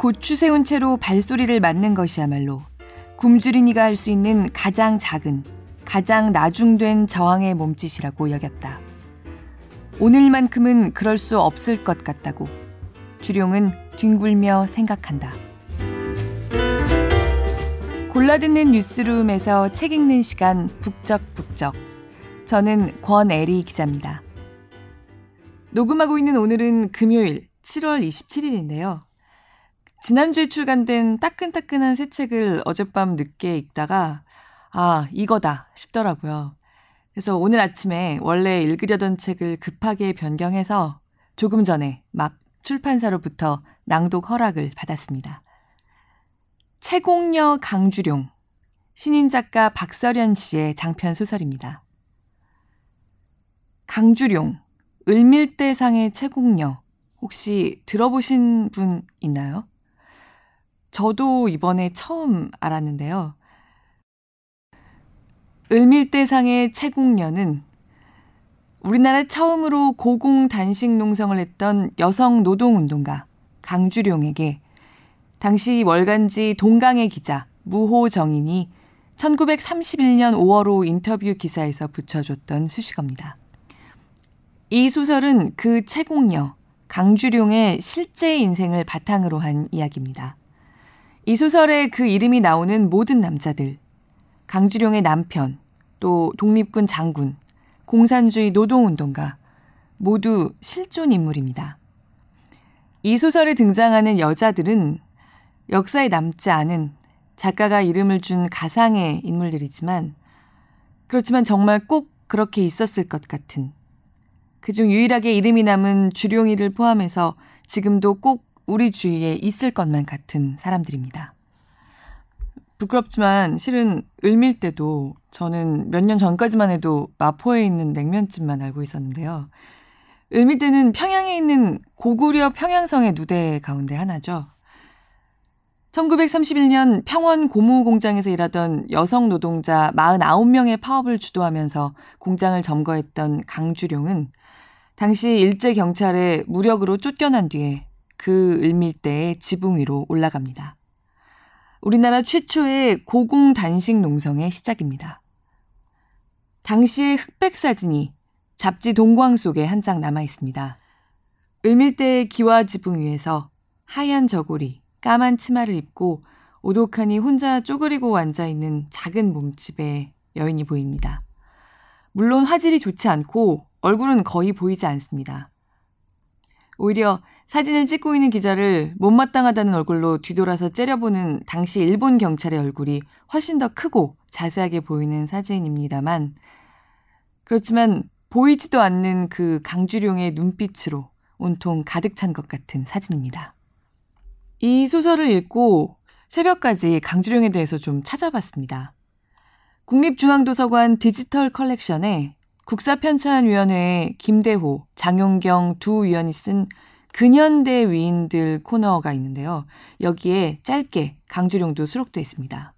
고추 세운 채로 발소리를 맞는 것이야말로 굶주린이가 할 수 있는 가장 작은, 가장 나중된 저항의 몸짓이라고 여겼다. 오늘만큼은 그럴 수 없을 것 같다고 주룡은 뒹굴며 생각한다. 골라듣는 뉴스룸에서 책 읽는 시간 북적북적. 저는 권애리 기자입니다. 녹음하고 있는 오늘은 금요일 7월 27일인데요. 지난주에 출간된 따끈따끈한 새 책을 어젯밤 늦게 읽다가 아, 이거다 싶더라고요. 그래서 오늘 아침에 원래 읽으려던 책을 급하게 변경해서 조금 전에 막 출판사로부터 낭독 허락을 받았습니다. 채공녀 강주룡, 신인 작가 박서련 씨의 장편 소설입니다. 강주룡, 을밀대상의 채공녀, 혹시 들어보신 분 있나요? 저도 이번에 처음 알았는데요. 을밀대상의 채공녀는 우리나라 처음으로 고공 단식 농성을 했던 여성 노동운동가 강주룡에게 당시 월간지 동강의 기자 무호 정인이 1931년 5월호 인터뷰 기사에서 붙여줬던 수식어입니다. 이 소설은 그 채공녀 강주룡의 실제 인생을 바탕으로 한 이야기입니다. 이 소설에 그 이름이 나오는 모든 남자들, 강주룡의 남편, 또 독립군 장군, 공산주의 노동운동가, 모두 실존 인물입니다. 이 소설에 등장하는 여자들은 역사에 남지 않은 작가가 이름을 준 가상의 인물들이지만, 그렇지만 정말 꼭 그렇게 있었을 것 같은, 그중 유일하게 이름이 남은 주룡이를 포함해서 지금도 꼭 우리 주위에 있을 것만 같은 사람들입니다. 부끄럽지만 실은 을밀 때도 저는 몇 년 전까지만 해도 마포에 있는 냉면집만 알고 있었는데요. 을밀대는 평양에 있는 고구려 평양성의 누대 가운데 하나죠. 1931년 평원 고무 공장에서 일하던 여성 노동자 49명의 파업을 주도하면서 공장을 점거했던 강주룡은 당시 일제 경찰에 무력으로 쫓겨난 뒤에 그 을밀대의 지붕 위로 올라갑니다. 우리나라 최초의 고공 단식 농성의 시작입니다. 당시의 흑백 사진이 잡지 동광 속에 한 장 남아 있습니다. 을밀대의 기와 지붕 위에서 하얀 저고리, 까만 치마를 입고 오독하니 혼자 쪼그리고 앉아 있는 작은 몸집의 여인이 보입니다. 물론 화질이 좋지 않고 얼굴은 거의 보이지 않습니다. 오히려 사진을 찍고 있는 기자를 못마땅하다는 얼굴로 뒤돌아서 째려보는 당시 일본 경찰의 얼굴이 훨씬 더 크고 자세하게 보이는 사진입니다만, 그렇지만 보이지도 않는 그 강주룡의 눈빛으로 온통 가득 찬 것 같은 사진입니다. 이 소설을 읽고 새벽까지 강주룡에 대해서 좀 찾아봤습니다. 국립중앙도서관 디지털 컬렉션에 국사편찬위원회의 김대호, 장용경 두 위원이 쓴 근현대 위인들 코너가 있는데요. 여기에 짧게 강주룡도 수록되어 있습니다.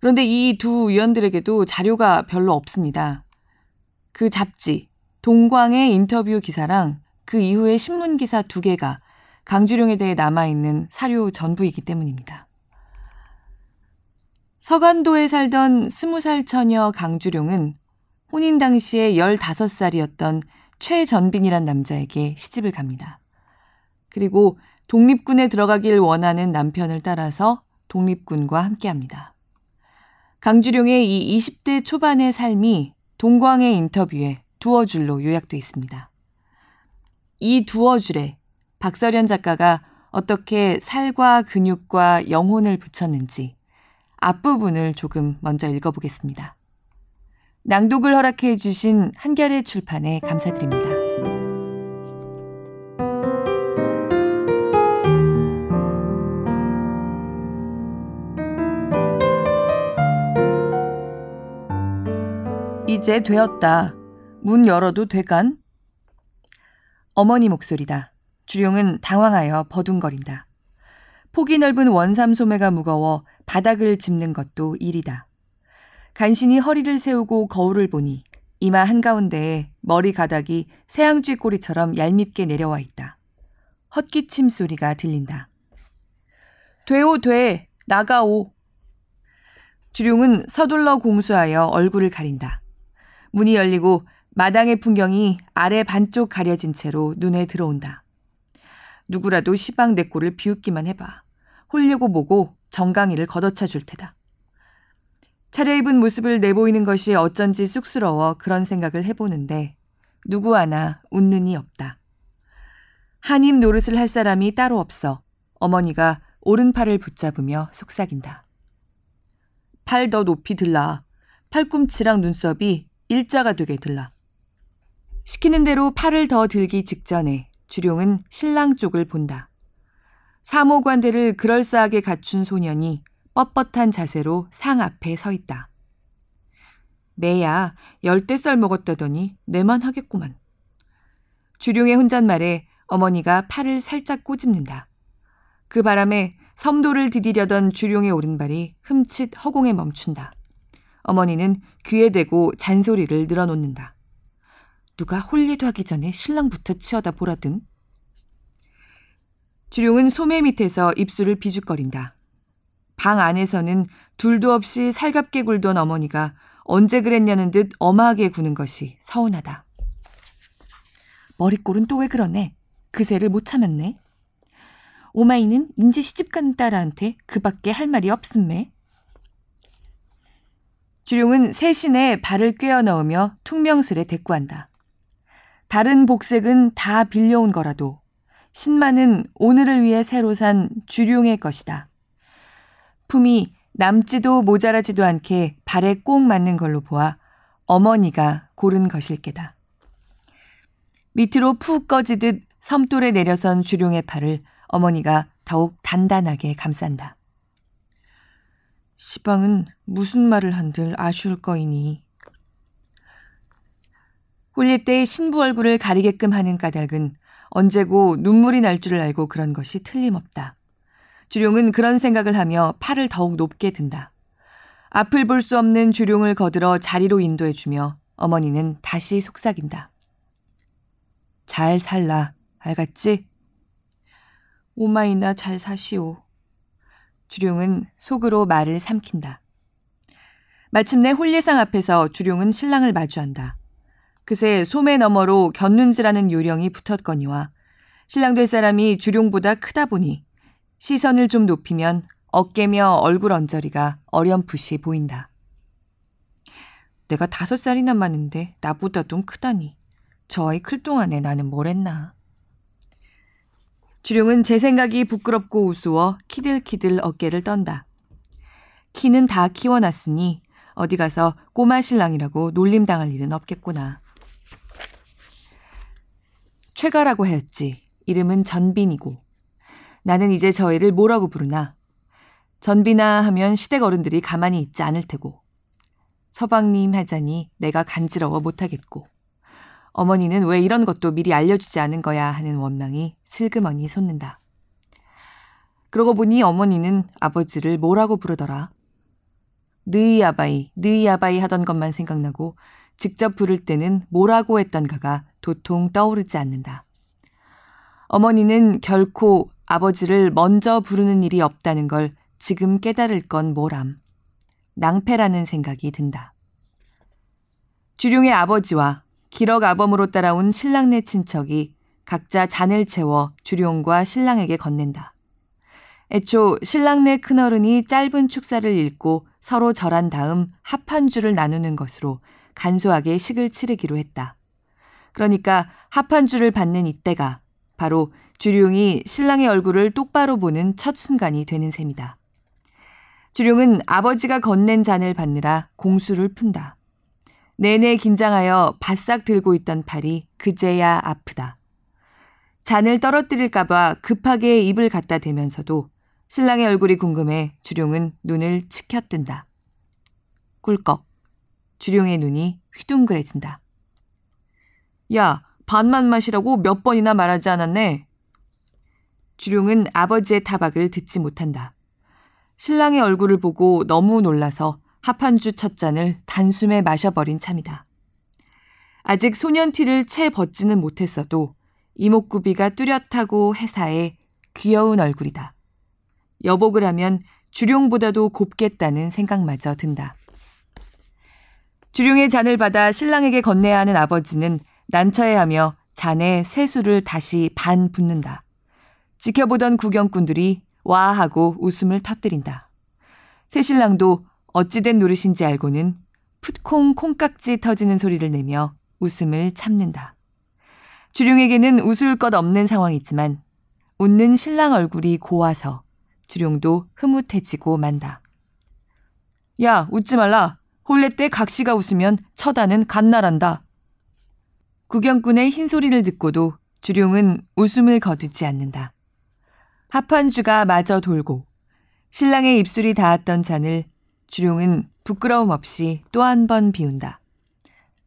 그런데 이 두 위원들에게도 자료가 별로 없습니다. 그 잡지, 동광의 인터뷰 기사랑 그 이후의 신문 기사 두 개가 강주룡에 대해 남아있는 사료 전부이기 때문입니다. 서간도에 살던 스무 살 처녀 강주룡은 혼인 당시에 15살이었던 최전빈이란 남자에게 시집을 갑니다. 그리고 독립군에 들어가길 원하는 남편을 따라서 독립군과 함께 합니다. 강주룡의 이 20대 초반의 삶이 동광의 인터뷰에 두어 줄로 요약돼 있습니다. 이 두어 줄에 박서련 작가가 어떻게 살과 근육과 영혼을 붙였는지 앞부분을 조금 먼저 읽어보겠습니다. 낭독을 허락해 주신 한결의 출판에 감사드립니다. 이제 되었다. 문 열어도 되간? 어머니 목소리다. 주룡은 당황하여 버둥거린다. 폭이 넓은 원삼 소매가 무거워 바닥을 짚는 것도 일이다. 간신히 허리를 세우고 거울을 보니 이마 한가운데에 머리 가닥이 새앙쥐 꼬리처럼 얄밉게 내려와 있다. 헛기침 소리가 들린다. 돼오 돼. 나가오. 주룡은 서둘러 공수하여 얼굴을 가린다. 문이 열리고 마당의 풍경이 아래 반쪽 가려진 채로 눈에 들어온다. 누구라도 시방 내 꼴을 비웃기만 해봐. 홀려고 보고 정강이를 걷어차 줄 테다. 차려입은 모습을 내보이는 것이 어쩐지 쑥스러워 그런 생각을 해보는데 누구 하나 웃는 이 없다. 한입 노릇을 할 사람이 따로 없어 어머니가 오른팔을 붙잡으며 속삭인다. 팔 더 높이 들라. 팔꿈치랑 눈썹이 일자가 되게 들라. 시키는 대로 팔을 더 들기 직전에 주룡은 신랑 쪽을 본다. 사모관대를 그럴싸하게 갖춘 소년이 뻣뻣한 자세로 상 앞에 서 있다. 매야 열대 쌀 먹었다더니 내만 하겠구만. 주룡의 혼잣말에 어머니가 팔을 살짝 꼬집는다. 그 바람에 섬도를 디디려던 주룡의 오른발이 흠칫 허공에 멈춘다. 어머니는 귀에 대고 잔소리를 늘어놓는다. 누가 홀리도 하기 전에 신랑부터 치어다 보라든. 주룡은 소매 밑에서 입술을 비죽거린다. 방 안에서는 둘도 없이 살갑게 굴던 어머니가 언제 그랬냐는 듯 엄하게 구는 것이 서운하다. 머리꼴은 또 왜 그러네? 그새를 못 참았네. 오마이는 인제 시집간 딸한테 그 밖에 할 말이 없음매. 주룡은 세신에 발을 꿰어 넣으며 퉁명스레 대꾸한다. 다른 복색은 다 빌려온 거라도 신만은 오늘을 위해 새로 산 주룡의 것이다. 품이 남지도 모자라지도 않게 발에 꼭 맞는 걸로 보아 어머니가 고른 것일 게다. 밑으로 푹 꺼지듯 섬돌에 내려선 주룡의 팔을 어머니가 더욱 단단하게 감싼다. 시방은 무슨 말을 한들 아쉬울 거이니. 홀릴 때 신부 얼굴을 가리게끔 하는 까닭은 언제고 눈물이 날 줄을 알고 그런 것이 틀림없다. 주룡은 그런 생각을 하며 팔을 더욱 높게 든다. 앞을 볼 수 없는 주룡을 거들어 자리로 인도해주며 어머니는 다시 속삭인다. 잘 살라, 알겠지? 오마이나 잘 사시오. 주룡은 속으로 말을 삼킨다. 마침내 홀례상 앞에서 주룡은 신랑을 마주한다. 그새 소매 너머로 견눈질하는 요령이 붙었거니와 신랑 될 사람이 주룡보다 크다 보니 시선을 좀 높이면 어깨며 얼굴 언저리가 어렴풋이 보인다. 내가 다섯 살이나 많은데 나보다 좀 크다니. 저 아이 클 동안에 나는 뭘 했나. 주룡은 제 생각이 부끄럽고 우스워 키들키들 어깨를 떤다. 키는 다 키워놨으니 어디 가서 꼬마 신랑이라고 놀림당할 일은 없겠구나. 최가라고 하였지. 이름은 전빈이고. 나는 이제 저 애를 뭐라고 부르나? 전비나 하면 시댁 어른들이 가만히 있지 않을 테고. 서방님 하자니 내가 간지러워 못하겠고. 어머니는 왜 이런 것도 미리 알려주지 않은 거야 하는 원망이 슬그머니 솟는다. 그러고 보니 어머니는 아버지를 뭐라고 부르더라. 느이 아바이, 느이 아바이 하던 것만 생각나고 직접 부를 때는 뭐라고 했던가가 도통 떠오르지 않는다. 어머니는 결코 아버지를 먼저 부르는 일이 없다는 걸 지금 깨달을 건 뭐람. 낭패라는 생각이 든다. 주룡의 아버지와 기럭 아범으로 따라온 신랑네 친척이 각자 잔을 채워 주룡과 신랑에게 건넨다. 애초 신랑네 큰어른이 짧은 축사를 읽고 서로 절한 다음 줄을 나누는 것으로 간소하게 식을 치르기로 했다. 그러니까 줄을 받는 이때가 바로 주룡이 신랑의 얼굴을 똑바로 보는 첫 순간이 되는 셈이다. 주룡은 아버지가 건넨 잔을 받느라 공수를 푼다. 내내 긴장하여 바싹 들고 있던 팔이 그제야 아프다. 잔을 떨어뜨릴까봐 급하게 입을 갖다 대면서도 신랑의 얼굴이 궁금해 주룡은 눈을 치켜뜬다. 꿀꺽. 주룡의 눈이 휘둥그레진다. 야, 반만 마시라고 몇 번이나 말하지 않았네. 주룡은 아버지의 타박을 듣지 못한다. 신랑의 얼굴을 보고 너무 놀라서 합한주 첫 잔을 단숨에 마셔버린 참이다. 아직 소년티를 채 벗지는 못했어도 이목구비가 뚜렷하고 해사해 귀여운 얼굴이다. 여복을 하면 주룡보다도 곱겠다는 생각마저 든다. 주룡의 잔을 받아 신랑에게 건네야 하는 아버지는 난처해하며 잔에 세수를 다시 반 붓는다. 지켜보던 구경꾼들이 와 하고 웃음을 터뜨린다. 새신랑도 어찌된 노릇인지 알고는 풋콩 콩깍지 터지는 소리를 내며 웃음을 참는다. 주룡에게는 웃을 것 없는 상황이지만 웃는 신랑 얼굴이 고와서 주룡도 흐뭇해지고 만다. 야, 웃지 말라. 홀레 때 각시가 웃으면 처다는 갓날한다. 구경꾼의 흰 소리를 듣고도 주룡은 웃음을 거두지 않는다. 합판주가 마저 돌고 신랑의 입술이 닿았던 잔을 주룡은 부끄러움 없이 또 한 번 비운다.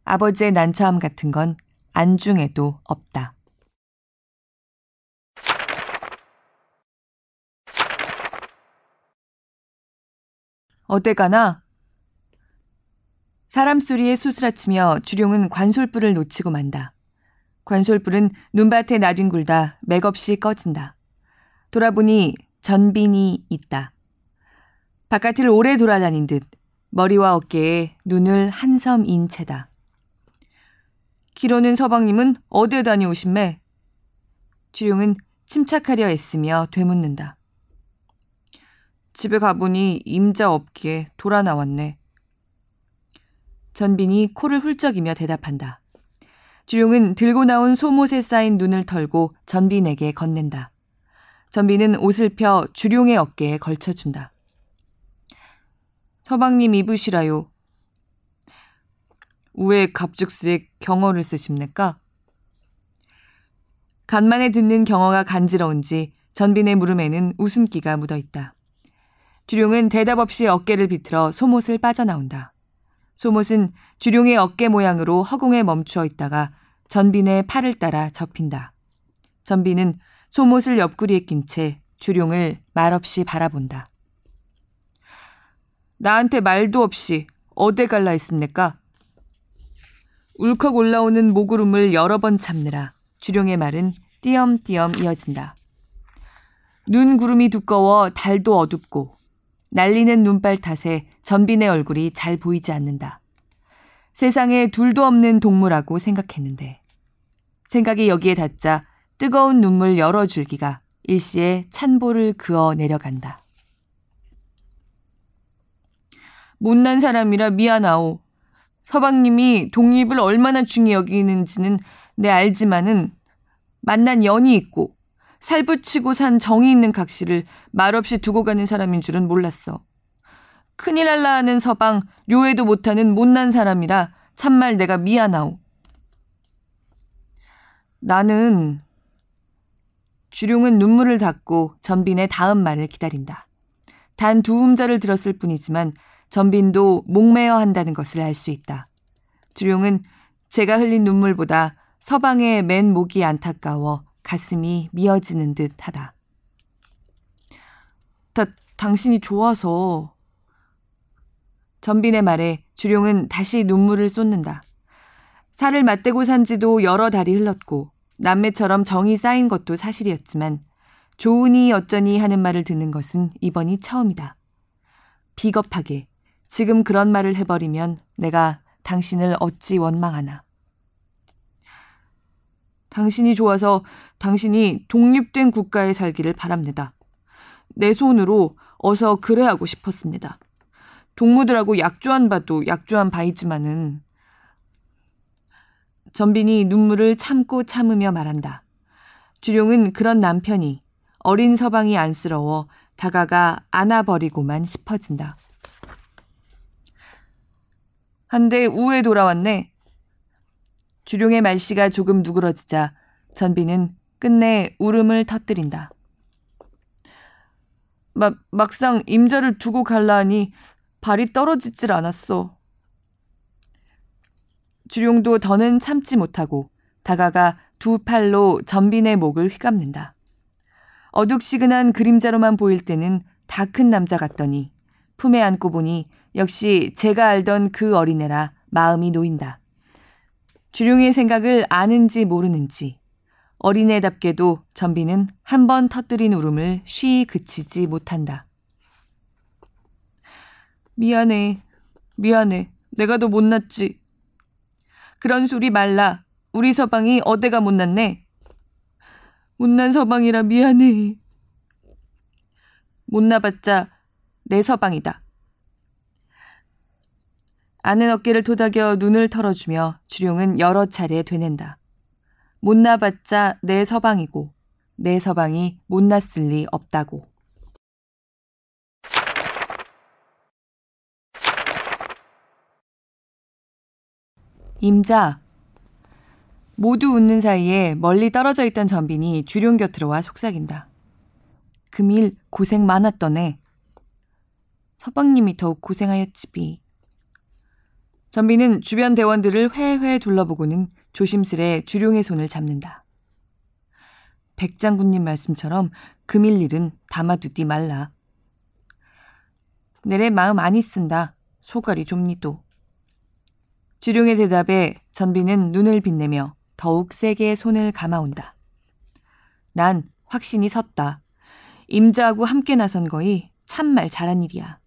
아버지의 난처함 같은 건 안중에도 없다. 어때 가나? 사람 소리에 소스라치며 주룡은 관솔불을 놓치고 만다. 관솔불은 눈밭에 나뒹굴다 맥없이 꺼진다. 돌아보니 전빈이 있다. 바깥을 오래 돌아다닌 듯 머리와 어깨에 눈을 한섬 인 채다. 기로는 서방님은 어디에 다녀오신매? 주룡은 침착하려 애쓰며 되묻는다. 집에 가보니 임자 없기에 돌아 나왔네. 전빈이 코를 훌쩍이며 대답한다. 주룡은 들고 나온 소못에 쌓인 눈을 털고 전빈에게 건넨다. 전빈은 옷을 펴 주룡의 어깨에 걸쳐준다. 서방님 입으시라요. 우에 갑죽스레 경어를 쓰십니까? 간만에 듣는 경어가 간지러운지 전빈의 물음에는 웃음기가 묻어 있다. 주룡은 대답 없이 어깨를 비틀어 소못을 빠져나온다. 소못은 주룡의 어깨 모양으로 허공에 멈추어 있다가 전빈의 팔을 따라 접힌다. 전빈은 소못을 옆구리에 낀 채 주룡을 말없이 바라본다. 나한테 말도 없이 어디 갈라 했습니까? 울컥 올라오는 모구름을 여러 번 참느라 주룡의 말은 띄엄띄엄 이어진다. 눈 구름이 두꺼워 달도 어둡고 날리는 눈발 탓에 전빈의 얼굴이 잘 보이지 않는다. 세상에 둘도 없는 동물하고 생각했는데 생각이 여기에 닿자 뜨거운 눈물 여러 줄기가 일시에 찬보를 그어 내려간다. 못난 사람이라 미안하오. 서방님이 독립을 얼마나 중히 여기는지는 내 알지만은 만난 연이 있고 살붙이고 산 정이 있는 각시를 말없이 두고 가는 사람인 줄은 몰랐어. 큰일 날라 하는 서방 료에도 못하는 못난 사람이라 참말 내가 미안하오. 나는 주룡은 눈물을 닦고 전빈의 다음 말을 기다린다. 단 두 음절을 들었을 뿐이지만 전빈도 목매어 한다는 것을 알 수 있다. 주룡은 제가 흘린 눈물보다 서방의 맨 목이 안타까워 가슴이 미어지는 듯 하다. 다, 당신이 좋아서. 전빈의 말에 주룡은 다시 눈물을 쏟는다. 살을 맞대고 산 지도 여러 달이 흘렀고 남매처럼 정이 쌓인 것도 사실이었지만 좋으니 어쩌니 하는 말을 듣는 것은 이번이 처음이다. 비겁하게 지금 그런 말을 해버리면 내가 당신을 어찌 원망하나. 당신이 좋아서 당신이 독립된 국가에 살기를 바랍니다. 내 손으로 어서 그래 하고 싶었습니다. 동무들하고 약조한 바도 약조한 바이지만은 전빈이 눈물을 참고 참으며 말한다. 주룡은 그런 남편이 어린 서방이 안쓰러워 다가가 안아버리고만 싶어진다. 한데 우에 돌아왔네. 주룡의 말씨가 조금 누그러지자 전비는 끝내 울음을 터뜨린다. 마, 막상 임자를 두고 갈라 하니 발이 떨어지질 않았어. 주룡도 더는 참지 못하고 다가가 두 팔로 전빈의 목을 휘감는다. 어둑시근한 그림자로만 보일 때는 다 큰 남자 같더니 품에 안고 보니 역시 제가 알던 그 어린애라 마음이 놓인다. 주룡의 생각을 아는지 모르는지 어린애답게도 전비는 한 번 터뜨린 울음을 쉬 그치지 못한다. 미안해. 미안해. 내가 더 못났지. 그런 소리 말라. 우리 서방이 어대가 못났네. 못난 서방이라 미안해. 못나봤자 내 서방이다. 아는 어깨를 도닥여 눈을 털어주며 주룡은 여러 차례 되낸다. 못나봤자 내 서방이고 내 서방이 못났을 리 없다고. 임자. 모두 웃는 사이에 멀리 떨어져 있던 전빈이 주룡 곁으로 와 속삭인다. 금일 고생 많았더네. 서방님이 더욱 고생하였지비. 전비는 주변 대원들을 회회 둘러보고는 조심스레 주룡의 손을 잡는다. 백장군님 말씀처럼 금일 일은 담아두디 말라. 내래 마음 많이 쓴다. 소갈이 좀니도. 주룡의 대답에 전비는 눈을 빛내며 더욱 세게 손을 감아온다. 난 확신이 섰다. 임자하고 함께 나선 거이 참말 잘한 일이야.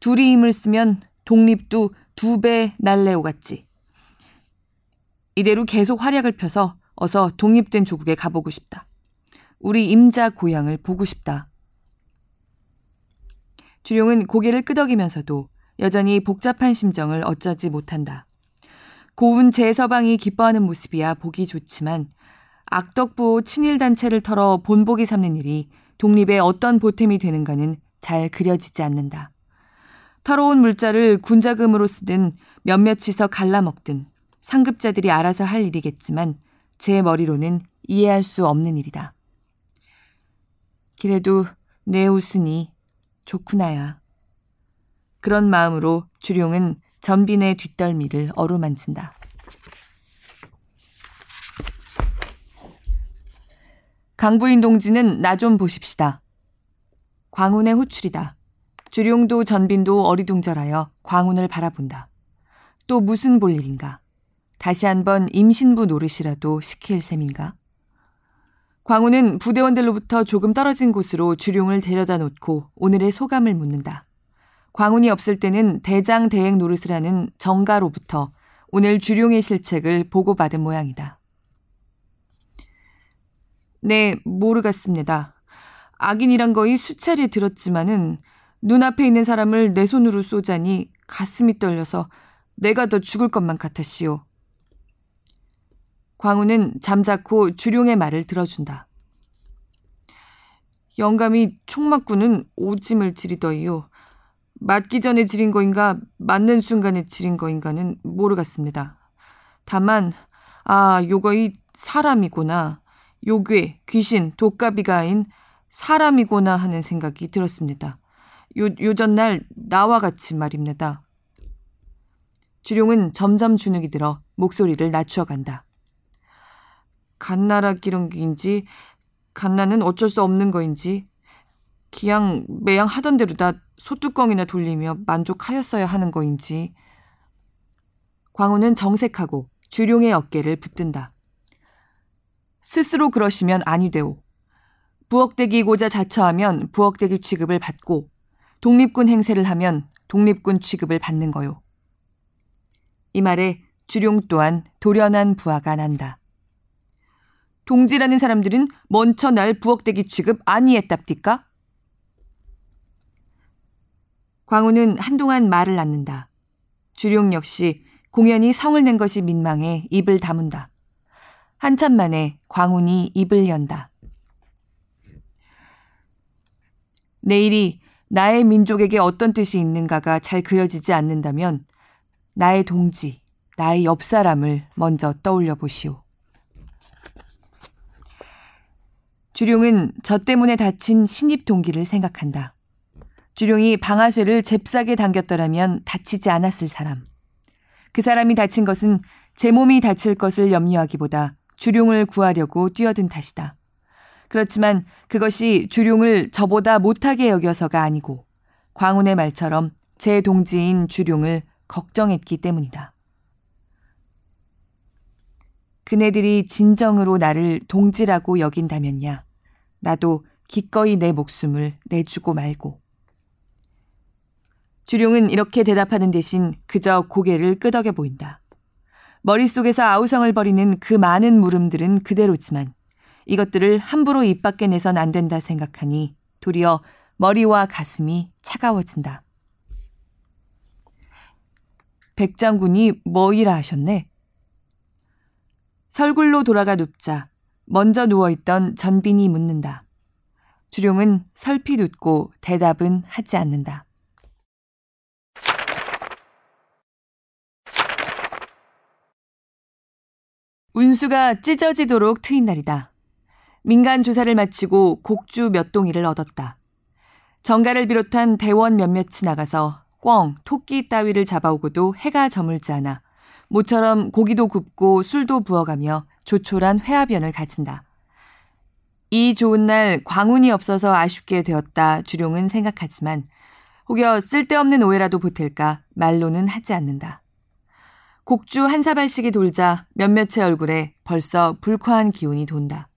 둘이 힘을 쓰면 독립도 두 배 날래오갔지. 이대로 계속 활약을 펴서 어서 독립된 조국에 가보고 싶다. 우리 임자 고향을 보고 싶다. 주룡은 고개를 끄덕이면서도 여전히 복잡한 심정을 어쩌지 못한다. 고운 제서방이 기뻐하는 모습이야 보기 좋지만 악덕부호 친일단체를 털어 본보기 삼는 일이 독립에 어떤 보탬이 되는가는 잘 그려지지 않는다. 털어온 물자를 군자금으로 쓰든 몇몇이서 갈라먹든 상급자들이 알아서 할 일이겠지만 제 머리로는 이해할 수 없는 일이다. 그래도 내 웃으니 좋구나야. 그런 마음으로 주룡은 전빈의 뒷덜미를 어루만진다. 강부인 동지는 나 좀 보십시다. 광운의 호출이다. 주룡도 전빈도 어리둥절하여 광운을 바라본다. 또 무슨 볼 일인가? 다시 한번 임신부 노릇이라도 시킬 셈인가? 광우는 부대원들로부터 조금 떨어진 곳으로 주룡을 데려다 놓고 오늘의 소감을 묻는다. 광운이 없을 때는 대장 대행 노릇을 하는 정가로부터 오늘 주룡의 실책을 보고받은 모양이다. 네, 모르겠습니다. 악인이란 거의 수차례 들었지만은 눈앞에 있는 사람을 내 손으로 쏘자니 가슴이 떨려서 내가 더 죽을 것만 같았시오. 광우는 잠자코 주룡의 말을 들어준다. 영감이 총 맞고는 오짐을 지리더이요. 맞기 전에 지린 거인가 맞는 순간에 지린 거인가는 모르겠습니다. 다만 아 요거이 사람이구나. 요괴, 귀신, 독가비가 아닌 사람이구나 하는 생각이 들었습니다. 요, 요전날 나와 같이 말입니다. 주룡은 점점 주눅이 들어 목소리를 낮추어 간다. 갓나라 기름기인지 갓나는 어쩔 수 없는 거인지 기양 매양 하던 대로 다 소뚜껑이나 돌리며 만족하였어야 하는 거인지 광우는 정색하고 주룡의 어깨를 붙든다. 스스로 그러시면 아니 되오. 부엌대기고자 자처하면 부엌대기 취급을 받고 독립군 행세를 하면 독립군 취급을 받는 거요. 이 말에 주룡 또한 도련한 부하가 난다. 동지라는 사람들은 먼저 날 부엌대기 취급 아니했답디까? 광우는 한동안 말을 낳는다. 주룡 역시 공연히 성을 낸 것이 민망해 입을 다문다. 한참 만에 광운이 입을 연다. 내일이 나의 민족에게 어떤 뜻이 있는가가 잘 그려지지 않는다면 나의 동지, 나의 옆 사람을 먼저 떠올려 보시오. 주룡은 저 때문에 다친 신입 동기를 생각한다. 주룡이 방아쇠를 잽싸게 당겼더라면 다치지 않았을 사람. 그 사람이 다친 것은 제 몸이 다칠 것을 염려하기보다 주룡을 구하려고 뛰어든 탓이다. 그렇지만 그것이 주룡을 저보다 못하게 여겨서가 아니고 광운의 말처럼 제 동지인 주룡을 걱정했기 때문이다. 그네들이 진정으로 나를 동지라고 여긴다면야. 나도 기꺼이 내 목숨을 내주고 말고. 주룡은 이렇게 대답하는 대신 그저 고개를 끄덕여 보인다. 머릿속에서 아우성을 벌이는 그 많은 물음들은 그대로지만 이것들을 함부로 입 밖에 내선 안 된다 생각하니 도리어 머리와 가슴이 차가워진다. 백장군이 뭐이라 하셨네? 설굴로 돌아가 눕자 먼저 누워있던 전빈이 묻는다. 주룡은 설핏 웃고 대답은 하지 않는다. 운수가 찢어지도록 트인 날이다. 민간 조사를 마치고 곡주 몇 동이를 얻었다. 정가를 비롯한 대원 몇몇이 나가서 꿩, 토끼 따위를 잡아오고도 해가 저물지 않아 모처럼 고기도 굽고 술도 부어가며 조촐한 회화변을 가진다. 이 좋은 날 광운이 없어서 아쉽게 되었다 주룡은 생각하지만 혹여 쓸데없는 오해라도 보탤까 말로는 하지 않는다. 곡주 한 사발씩이 돌자 몇몇의 얼굴에 벌써 불쾌한 기운이 돈다.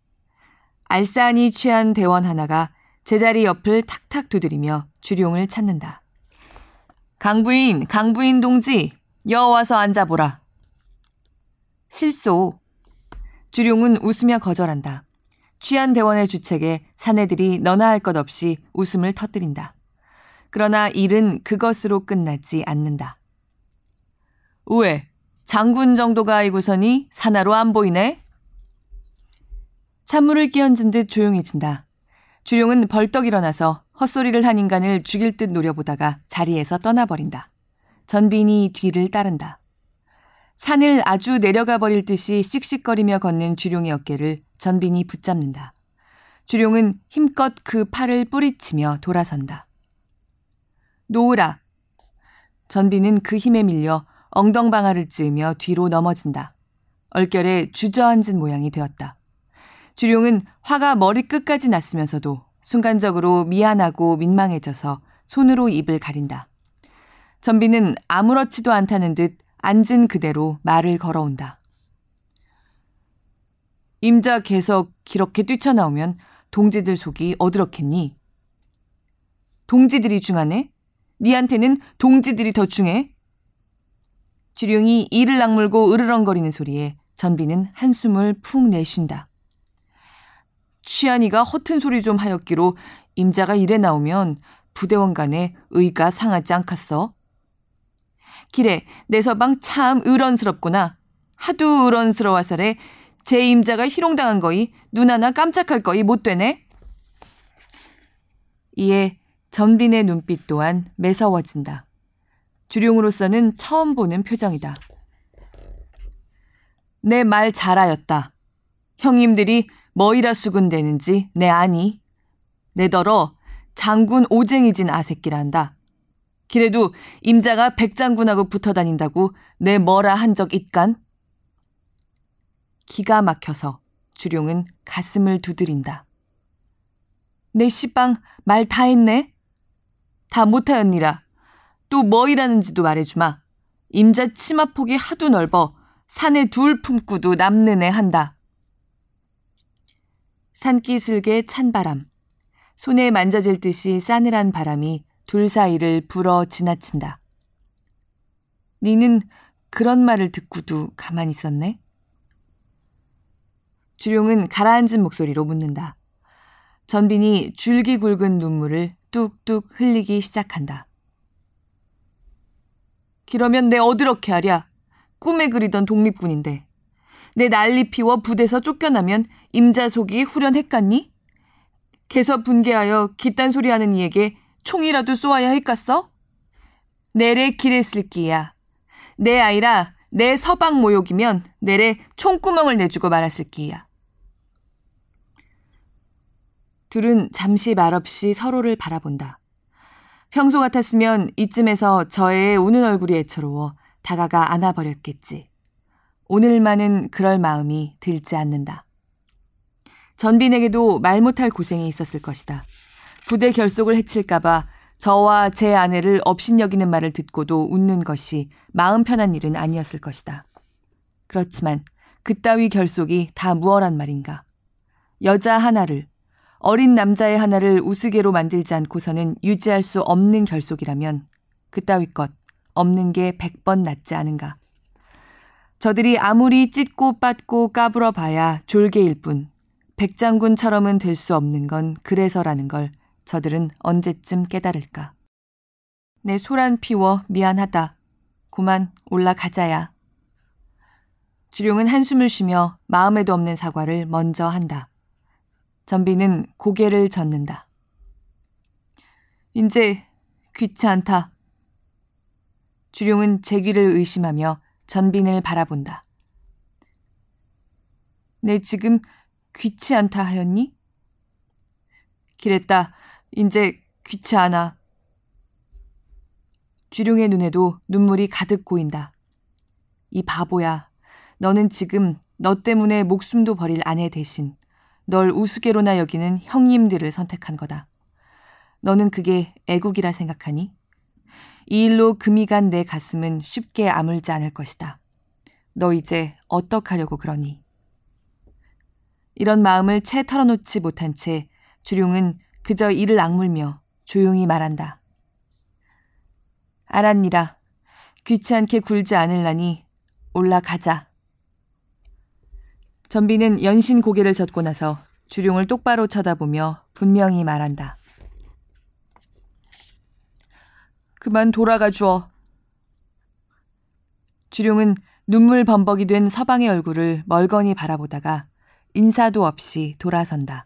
알싸하니 취한 대원 하나가 제자리 옆을 탁탁 두드리며 주룡을 찾는다. 강부인, 강부인 동지, 여 와서 앉아보라. 실소. 주룡은 웃으며 거절한다. 취한 대원의 주책에 사내들이 너나 할 것 없이 웃음을 터뜨린다. 그러나 일은 그것으로 끝나지 않는다. 우에 장군 정도가 아이구서니 사나로 안 보이네? 찬물을 끼얹은 듯 조용해진다. 주룡은 벌떡 일어나서 헛소리를 한 인간을 죽일 듯 노려보다가 자리에서 떠나버린다. 전빈이 뒤를 따른다. 산을 아주 내려가 버릴 듯이 씩씩거리며 걷는 주룡의 어깨를 전빈이 붙잡는다. 주룡은 힘껏 그 팔을 뿌리치며 돌아선다. 놓으라. 전빈은 그 힘에 밀려 엉덩방아를 찌으며 뒤로 넘어진다. 얼결에 주저앉은 모양이 되었다. 주룡은 화가 머리끝까지 났으면서도 순간적으로 미안하고 민망해져서 손으로 입을 가린다. 전비는 아무렇지도 않다는 듯 앉은 그대로 말을 걸어온다. 임자 계속 이렇게 뛰쳐나오면 동지들 속이 어드럽겠니? 동지들이 중하네? 니한테는 동지들이 더 중해? 주룡이 이를 악물고 으르렁거리는 소리에 전비는 한숨을 푹 내쉰다. 취한이가 허튼 소리 좀 하였기로 임자가 이래 나오면 부대원 간에 의가 상하지 않겠어? 길에 내 서방 참 의런스럽구나. 하도 의런스러워서래 제 임자가 희롱당한 거이 눈 하나 깜짝할 거이 못 되네. 이에 전빈의 눈빛 또한 매서워진다. 주룡으로서는 처음 보는 표정이다. 내 말 잘하였다. 형님들이 뭐이라 수군대는지 내 아니. 내더러 장군 오쟁이진 아새끼란다. 그래도 임자가 백장군하고 붙어 다닌다고 내 뭐라 한 적 있간? 기가 막혀서 주룡은 가슴을 두드린다. 내 시방 말 다 했네? 다 못하였니라. 또 뭐이라는지도 말해주마. 임자 치마폭이 하도 넓어 산에 둘 품고도 남는 애 한다. 산기슬개 찬바람. 손에 만져질 듯이 싸늘한 바람이 둘 사이를 불어 지나친다. 니는 그런 말을 듣고도 가만히 있었네? 주룡은 가라앉은 목소리로 묻는다. 전빈이 줄기 굵은 눈물을 뚝뚝 흘리기 시작한다. 그러면 내 어드럽게 하랴. 꿈에 그리던 독립군인데. 내 난리 피워 부대서 쫓겨나면 임자 속이 후련했겠니? 개서 분개하여 기딴 소리 하는 이에게 총이라도 쏘아야 했겠어? 내래 길에 쓸기야. 내 아이라 내 서방 모욕이면 내래 총구멍을 내주고 말았을기야. 둘은 잠시 말없이 서로를 바라본다. 평소 같았으면 이쯤에서 저의 우는 얼굴이 애처로워 다가가 안아버렸겠지. 오늘만은 그럴 마음이 들지 않는다. 전빈에게도 말 못할 고생이 있었을 것이다. 부대 결속을 해칠까봐 저와 제 아내를 업신여기는 말을 듣고도 웃는 것이 마음 편한 일은 아니었을 것이다. 그렇지만 그따위 결속이 다 무얼한 말인가. 여자 하나를, 어린 남자의 하나를 우스개로 만들지 않고서는 유지할 수 없는 결속이라면 그따위 것 없는 게백번 낫지 않은가. 저들이 아무리 찢고 빻고 까불어 봐야 졸개일 뿐 백장군처럼은 될 수 없는 건 그래서라는 걸 저들은 언제쯤 깨달을까. 내 소란 피워 미안하다. 고만 올라가자야. 주룡은 한숨을 쉬며 마음에도 없는 사과를 먼저 한다. 전비는 고개를 젓는다. 이제 귀찮다. 주룡은 제귀를 의심하며 전빈을 바라본다. 내 지금 귀치 않다 하였니? 기랬다. 이제 귀치 않아. 주룡의 눈에도 눈물이 가득 고인다. 이 바보야. 너는 지금 너 때문에 목숨도 버릴 아내 대신 널 우스개로나 여기는 형님들을 선택한 거다. 너는 그게 애국이라 생각하니? 이 일로 금이 간 내 가슴은 쉽게 아물지 않을 것이다. 너 이제 어떡하려고 그러니? 이런 마음을 채 털어놓지 못한 채 주룡은 그저 이를 악물며 조용히 말한다. 알았니라. 귀찮게 굴지 않을라니 올라가자. 전비는 연신 고개를 젓고 나서 주룡을 똑바로 쳐다보며 분명히 말한다. 그만 돌아가 주어. 주룡은 눈물 범벅이 된 서방의 얼굴을 멀거니 바라보다가 인사도 없이 돌아선다.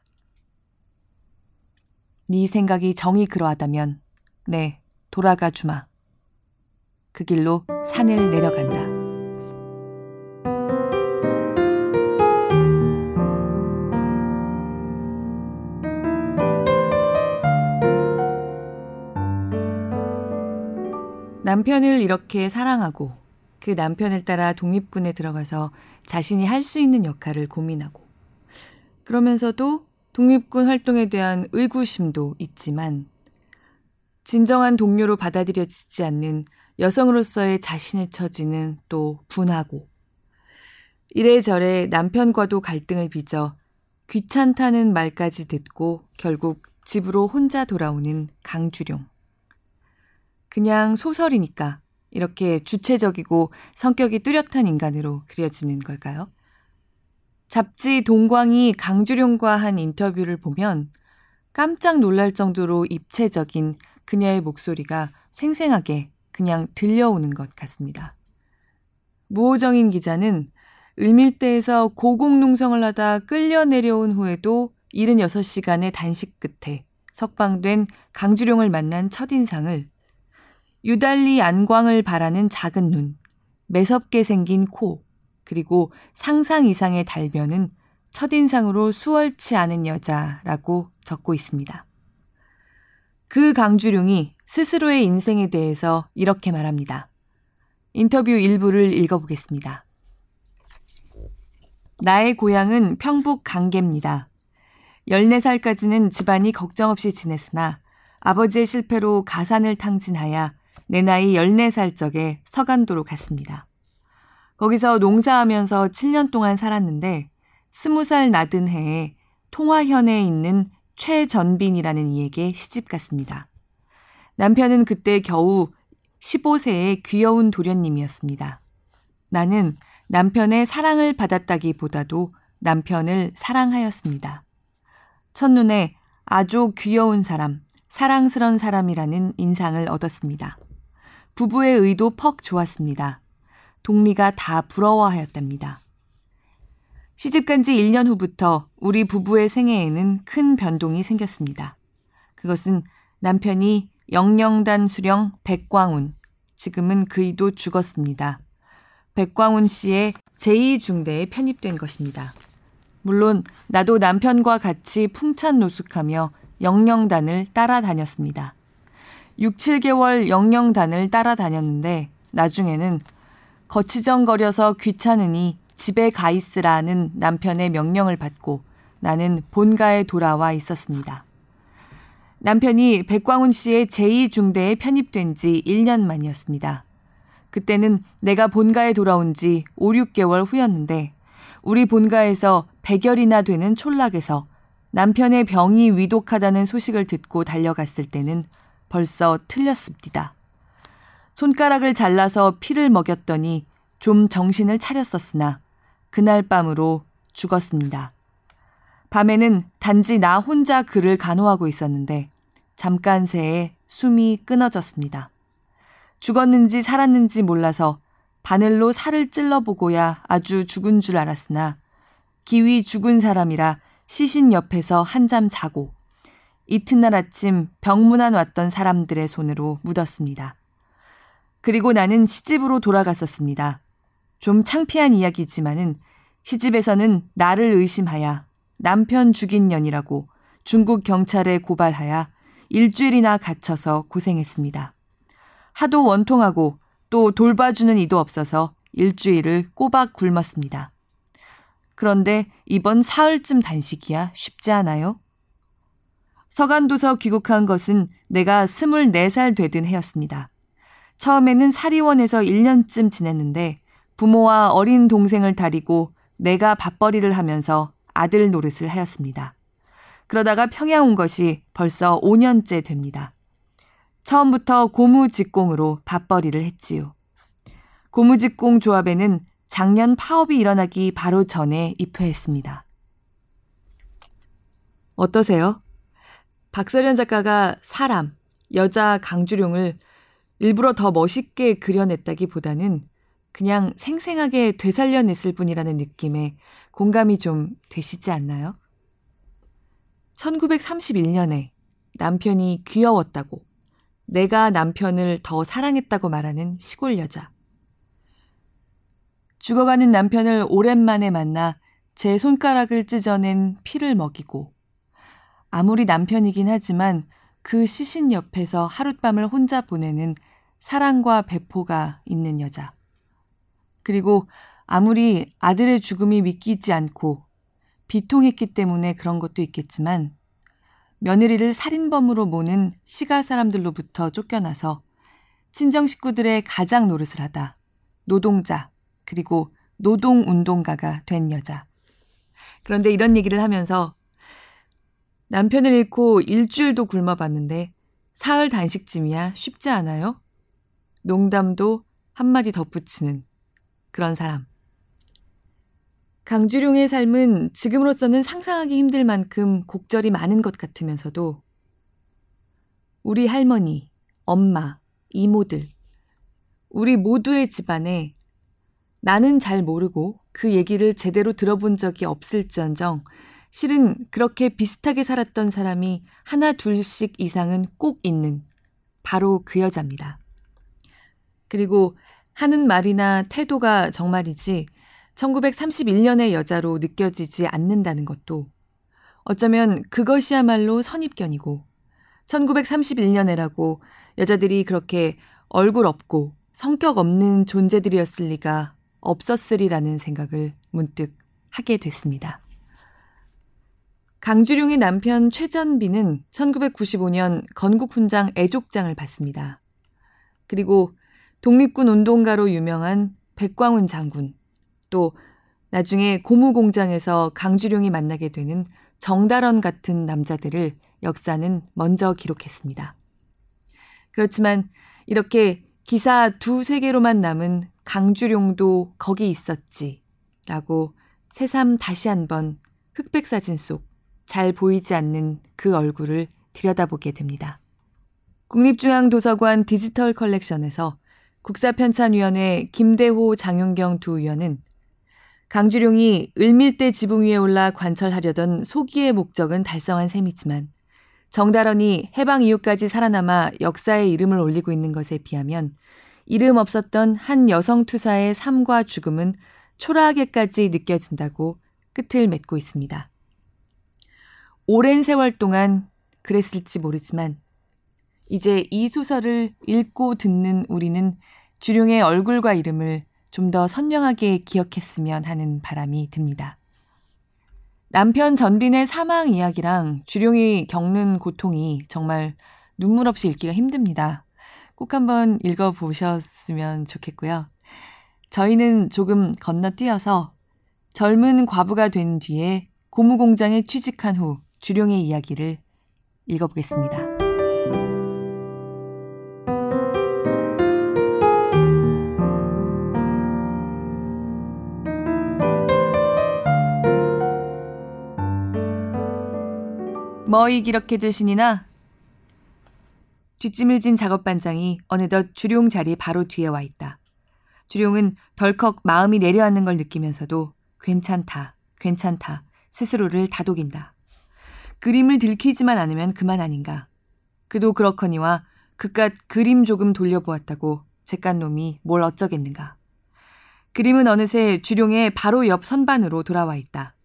네 생각이 정이 그러하다면 네 돌아가 주마. 그 길로 산을 내려간다. 남편을 이렇게 사랑하고 그 남편을 따라 독립군에 들어가서 자신이 할 수 있는 역할을 고민하고 그러면서도 독립군 활동에 대한 의구심도 있지만 진정한 동료로 받아들여지지 않는 여성으로서의 자신의 처지는 또 분하고 이래저래 남편과도 갈등을 빚어 귀찮다는 말까지 듣고 결국 집으로 혼자 돌아오는 강주룡. 그냥 소설이니까 이렇게 주체적이고 성격이 뚜렷한 인간으로 그려지는 걸까요? 잡지 동광이 강주룡과 한 인터뷰를 보면 깜짝 놀랄 정도로 입체적인 그녀의 목소리가 생생하게 그냥 들려오는 것 같습니다. 무호정인 기자는 을밀대에서 고공농성을 하다 끌려 내려온 후에도 76시간의 단식 끝에 석방된 강주룡을 만난 첫인상을 유달리 안광을 바라는 작은 눈, 매섭게 생긴 코, 그리고 상상 이상의 달변은 첫인상으로 수월치 않은 여자라고 적고 있습니다. 그 강주룡이 스스로의 인생에 대해서 이렇게 말합니다. 인터뷰 일부를 읽어보겠습니다. 나의 고향은 평북 강계입니다. 14살까지는 집안이 걱정 없이 지냈으나 아버지의 실패로 가산을 탕진하여 내 나이 14살 적에 서간도로 갔습니다. 거기서 농사하면서 7년 동안 살았는데 20살 낮은 해에 통화현에 있는 최전빈이라는 이에게 시집 갔습니다. 남편은 그때 겨우 15세의 귀여운 도련님이었습니다. 나는 남편의 사랑을 받았다기보다도 남편을 사랑하였습니다. 첫눈에 아주 귀여운 사람, 사랑스런 사람이라는 인상을 얻었습니다. 부부의 의도 퍽 좋았습니다. 동리가 다 부러워하였답니다. 시집간 지 1년 후부터 우리 부부의 생애에는 큰 변동이 생겼습니다. 그것은 남편이 영령단 수령 백광운, 지금은 그이도 죽었습니다. 백광운 씨의 제2중대에 편입된 것입니다. 물론 나도 남편과 같이 풍찬 노숙하며 영령단을 따라다녔습니다. 6, 7개월 영령단을 따라다녔는데 나중에는 거치정거려서 귀찮으니 집에 가 있으라는 남편의 명령을 받고 나는 본가에 돌아와 있었습니다. 남편이 백광훈 씨의 제2중대에 편입된 지 1년 만이었습니다. 그때는 내가 본가에 돌아온 지 5, 6개월 후였는데 우리 본가에서 100열이나 되는 촌락에서 남편의 병이 위독하다는 소식을 듣고 달려갔을 때는 벌써 틀렸습니다. 손가락을 잘라서 피를 먹였더니 좀 정신을 차렸었으나 그날 밤으로 죽었습니다. 밤에는 단지 나 혼자 그를 간호하고 있었는데 잠깐 새에 숨이 끊어졌습니다. 죽었는지 살았는지 몰라서 바늘로 살을 찔러보고야 아주 죽은 줄 알았으나 기위 죽은 사람이라 시신 옆에서 한잠 자고 이튿날 아침 병문안 왔던 사람들의 손으로 묻었습니다. 그리고 나는 시집으로 돌아갔었습니다. 좀 창피한 이야기지만은 시집에서는 나를 의심하여 남편 죽인 년이라고 중국 경찰에 고발하여 일주일이나 갇혀서 고생했습니다. 하도 원통하고 또 돌봐주는 이도 없어서 일주일을 꼬박 굶었습니다. 그런데 이번 사흘쯤 단식이야 쉽지 않아요? 서간도서 귀국한 것은 내가 24살 되던 해였습니다. 처음에는 사리원에서 1년쯤 지냈는데 부모와 어린 동생을 다리고 내가 밥벌이를 하면서 아들 노릇을 하였습니다. 그러다가 평양 온 것이 벌써 5년째 됩니다. 처음부터 고무직공으로 밥벌이를 했지요. 고무직공 조합에는 작년 파업이 일어나기 바로 전에 입회했습니다. 어떠세요? 박서련 작가가 사람, 여자 강주룡을 일부러 더 멋있게 그려냈다기 보다는 그냥 생생하게 되살려냈을 뿐이라는 느낌에 공감이 좀 되시지 않나요? 1931년에 남편이 귀여웠다고, 내가 남편을 더 사랑했다고 말하는 시골 여자. 죽어가는 남편을 오랜만에 만나 제 손가락을 찢어낸 피를 먹이고, 아무리 남편이긴 하지만 그 시신 옆에서 하룻밤을 혼자 보내는 사랑과 배포가 있는 여자. 그리고 아무리 아들의 죽음이 믿기지 않고 비통했기 때문에 그런 것도 있겠지만 며느리를 살인범으로 모는 시가 사람들로부터 쫓겨나서 친정 식구들의 가장 노릇을 하다 노동자 그리고 노동 운동가가 된 여자. 그런데 이런 얘기를 하면서 남편을 잃고 일주일도 굶어봤는데 사흘 단식쯤이야 쉽지 않아요? 농담도 한마디 덧붙이는 그런 사람. 강주룡의 삶은 지금으로서는 상상하기 힘들 만큼 곡절이 많은 것 같으면서도 우리 할머니, 엄마, 이모들, 우리 모두의 집안에 나는 잘 모르고 그 얘기를 제대로 들어본 적이 없을지언정 실은 그렇게 비슷하게 살았던 사람이 하나 둘씩 이상은 꼭 있는 바로 그 여자입니다. 그리고 하는 말이나 태도가 정말이지 1931년의 여자로 느껴지지 않는다는 것도 어쩌면 그것이야말로 선입견이고 1931년에라고 여자들이 그렇게 얼굴 없고 성격 없는 존재들이었을 리가 없었으리라는 생각을 문득 하게 됐습니다. 강주룡의 남편 최전비는 1995년 건국훈장 애족장을 받습니다. 그리고 독립군 운동가로 유명한 백광훈 장군, 또 나중에 고무공장에서 강주룡이 만나게 되는 정달원 같은 남자들을 역사는 먼저 기록했습니다. 그렇지만 이렇게 기사 두세 개로만 남은 강주룡도 거기 있었지 라고 새삼 다시 한번 흑백 사진 속 잘 보이지 않는 그 얼굴을 들여다보게 됩니다. 국립중앙도서관 디지털 컬렉션에서 국사편찬위원회 김대호 장윤경 두 위원은 강주룡이 을밀대 지붕 위에 올라 관철하려던 소기의 목적은 달성한 셈이지만 정달원이 해방 이후까지 살아남아 역사의 이름을 올리고 있는 것에 비하면 이름 없었던 한 여성 투사의 삶과 죽음은 초라하게까지 느껴진다고 끝을 맺고 있습니다. 오랜 세월 동안 그랬을지 모르지만 이제 이 소설을 읽고 듣는 우리는 주룡의 얼굴과 이름을 좀 더 선명하게 기억했으면 하는 바람이 듭니다. 남편 전빈의 사망 이야기랑 주룡이 겪는 고통이 정말 눈물 없이 읽기가 힘듭니다. 꼭 한번 읽어보셨으면 좋겠고요. 저희는 조금 건너뛰어서 젊은 과부가 된 뒤에 고무공장에 취직한 후 주룡의 이야기를 읽어보겠습니다. 뭐이 이렇게 드시니나? 뒷짐을 진 작업반장이 어느덧 주룡 자리 바로 뒤에 와 있다. 주룡은 덜컥 마음이 내려앉는 걸 느끼면서도 괜찮다, 괜찮다 스스로를 다독인다. 그림을 들키지만 않으면 그만 아닌가. 그도 그렇거니와 그깟 그림 조금 돌려보았다고 잿간놈이 뭘 어쩌겠는가. 그림은 어느새 주룡의 바로 옆 선반으로 돌아와 있다.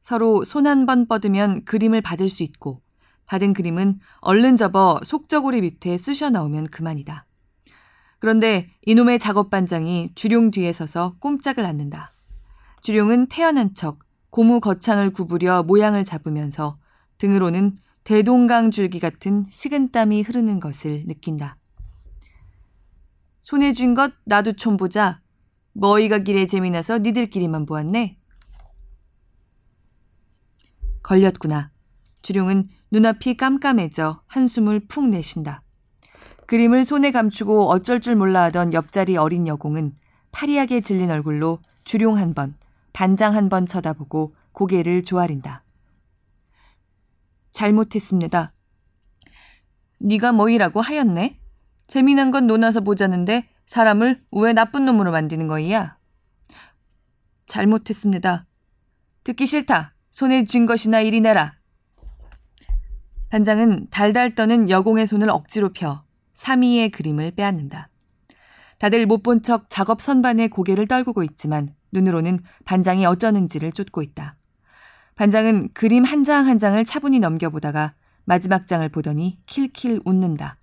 서로 손 한 번 뻗으면 그림을 받을 수 있고 받은 그림은 얼른 접어 속저고리 밑에 쑤셔 넣으면 그만이다. 그런데 이놈의 작업반장이 주룡 뒤에 서서 꼼짝을 않는다. 주룡은 태어난 척 고무 거창을 구부려 모양을 잡으면서 등으로는 대동강 줄기 같은 식은땀이 흐르는 것을 느낀다. 손에 쥔 것 나도 좀 보자. 머이가 길에 재미나서 니들끼리만 보았네. 걸렸구나. 주룡은 눈앞이 깜깜해져 한숨을 푹 내쉰다. 그림을 손에 감추고 어쩔 줄 몰라 하던 옆자리 어린 여공은 파리하게 질린 얼굴로 주룡 한 번, 반장 한 번 쳐다보고 고개를 조아린다. 잘못했습니다. 네가 뭐이라고 하였네? 재미난 건 논아서 보자는데 사람을 왜 나쁜 놈으로 만드는 거이야? 잘못했습니다. 듣기 싫다. 손에 쥔 것이나 이리 내라. 단장은 달달 떠는 여공의 손을 억지로 펴 3위의 그림을 빼앗는다. 다들 못 본 척 작업 선반에 고개를 떨구고 있지만 눈으로는 반장이 어쩌는지를 쫓고 있다. 반장은 그림 한 장한 한 장을 차분히 넘겨보다가 마지막 장을 보더니 킬킬 웃는다.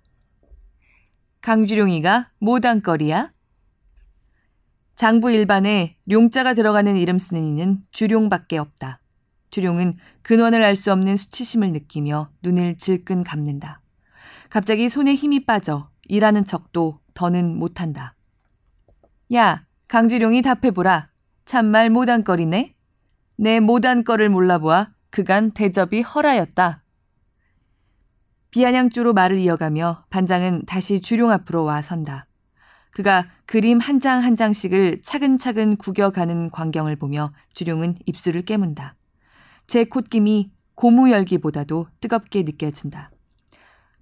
강주룡이가 모단거리야? 장부 일반에 룡자가 들어가는 이름 쓰는 이는 주룡밖에 없다. 주룡은 근원을 알 수 없는 수치심을 느끼며 눈을 질끈 감는다. 갑자기 손에 힘이 빠져 일하는 척도 더는 못한다. 야, 강주룡이 답해보라. 참말 못한거리네. 내 못한거를 몰라보아 그간 대접이 허라였다. 비아냥조로 말을 이어가며 반장은 다시 주룡 앞으로 와 선다. 그가 그림 한 장한 한 장씩을 차근차근 구겨가는 광경을 보며 주룡은 입술을 깨문다. 제 콧김이 고무 열기보다도 뜨겁게 느껴진다.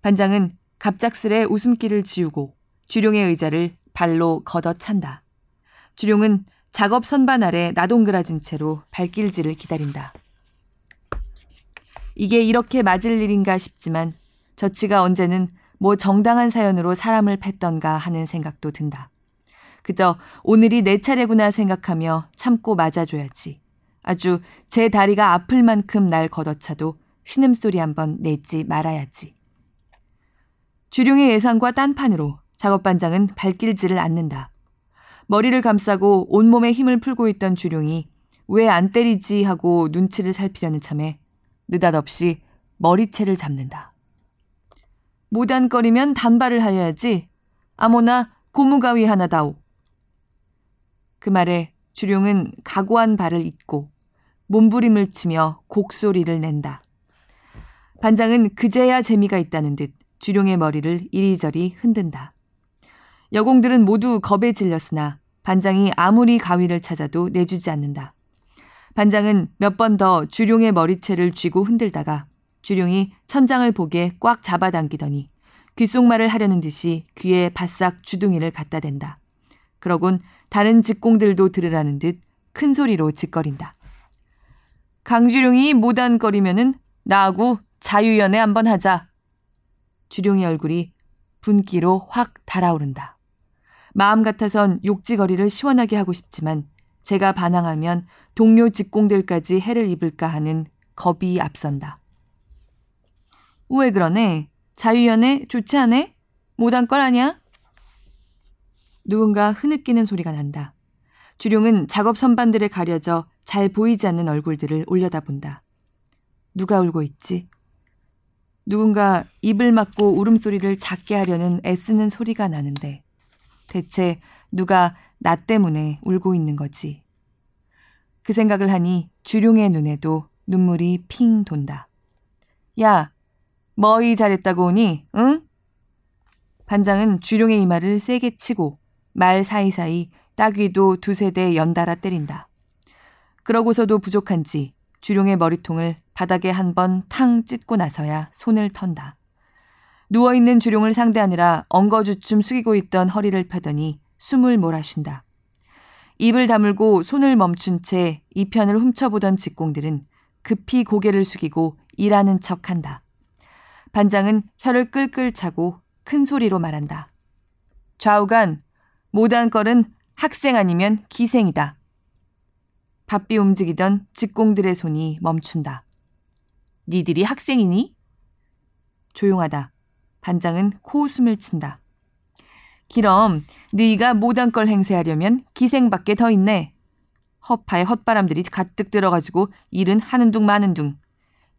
반장은 갑작스레 웃음기를 지우고 주룡의 의자를 발로 걷어찬다. 주룡은 작업 선반 아래 나동그라진 채로 발길질을 기다린다. 이게 이렇게 맞을 일인가 싶지만 저치가 언제는 뭐 정당한 사연으로 사람을 팼던가 하는 생각도 든다. 그저 오늘이 내 차례구나 생각하며 참고 맞아줘야지. 아주 제 다리가 아플 만큼 날 걷어차도 신음소리 한번 내지 말아야지. 주룡의 예상과 딴판으로 작업반장은 발길질을 않는다. 머리를 감싸고 온몸에 힘을 풀고 있던 주룡이 왜 안 때리지 하고 눈치를 살피려는 참에 느닷없이 머리채를 잡는다. 모단거리면 단발을 하여야지. 아무나 고무가위 하나 다오. 그 말에 주룡은 각오한 발을 잇고 몸부림을 치며 곡소리를 낸다. 반장은 그제야 재미가 있다는 듯 주룡의 머리를 이리저리 흔든다. 여공들은 모두 겁에 질렸으나 반장이 아무리 가위를 찾아도 내주지 않는다. 반장은 몇 번 더 주룡의 머리채를 쥐고 흔들다가 주룡이 천장을 보게 꽉 잡아당기더니 귓속말을 하려는 듯이 귀에 바싹 주둥이를 갖다 댄다. 그러곤 다른 직공들도 들으라는 듯 큰 소리로 짓거린다. 강주룡이 모단거리면은 나하고 자유연애 한번 하자. 주룡의 얼굴이 분기로 확 달아오른다. 마음 같아선 욕지거리를 시원하게 하고 싶지만 제가 반항하면 동료 직공들까지 해를 입을까 하는 겁이 앞선다. 왜 그러네? 자유연애 좋지 않네? 못한 걸 아냐? 누군가 흐느끼는 소리가 난다. 주룡은 작업 선반들에 가려져 잘 보이지 않는 얼굴들을 올려다본다. 누가 울고 있지? 누군가 입을 막고 울음소리를 작게 하려는 애쓰는 소리가 나는데 대체 누가 나 때문에 울고 있는 거지? 그 생각을 하니 주룡의 눈에도 눈물이 핑 돈다. 야, 뭐이 잘했다고 오니? 응? 반장은 주룡의 이마를 세게 치고 말 사이사이 따귀도 두세 대 연달아 때린다. 그러고서도 부족한지 주룡의 머리통을 바닥에 한 번 탕 찢고 나서야 손을 턴다. 누워있는 주룡을 상대하느라 엉거주춤 숙이고 있던 허리를 펴더니 숨을 몰아쉰다. 입을 다물고 손을 멈춘 채 이편을 훔쳐보던 직공들은 급히 고개를 숙이고 일하는 척 한다. 반장은 혀를 끌끌 차고 큰 소리로 말한다. 좌우간, 모단걸은 학생 아니면 기생이다. 바삐 움직이던 직공들의 손이 멈춘다. 니들이 학생이니? 조용하다. 반장은 코웃음을 친다. 기럼 네가 모단 걸 행세하려면 기생밖에 더 있네. 허파에 헛바람들이 가득 들어가지고 일은 하는 둥 마는 둥.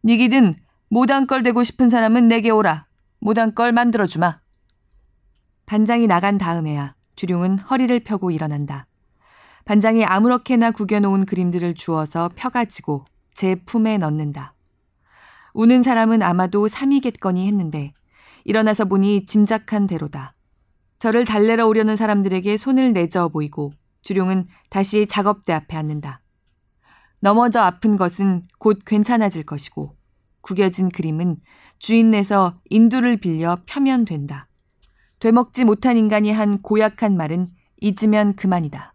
니기든 모단 걸 되고 싶은 사람은 내게 오라. 모단 걸 만들어 주마. 반장이 나간 다음에야 주룡은 허리를 펴고 일어난다. 반장이 아무렇게나 구겨놓은 그림들을 주어서 펴가지고 제 품에 넣는다. 우는 사람은 아마도 삼이겠거니 했는데 일어나서 보니 짐작한 대로다. 저를 달래러 오려는 사람들에게 손을 내저 보이고 주룡은 다시 작업대 앞에 앉는다. 넘어져 아픈 것은 곧 괜찮아질 것이고 구겨진 그림은 주인내서 인두를 빌려 펴면 된다. 되먹지 못한 인간이 한 고약한 말은 잊으면 그만이다.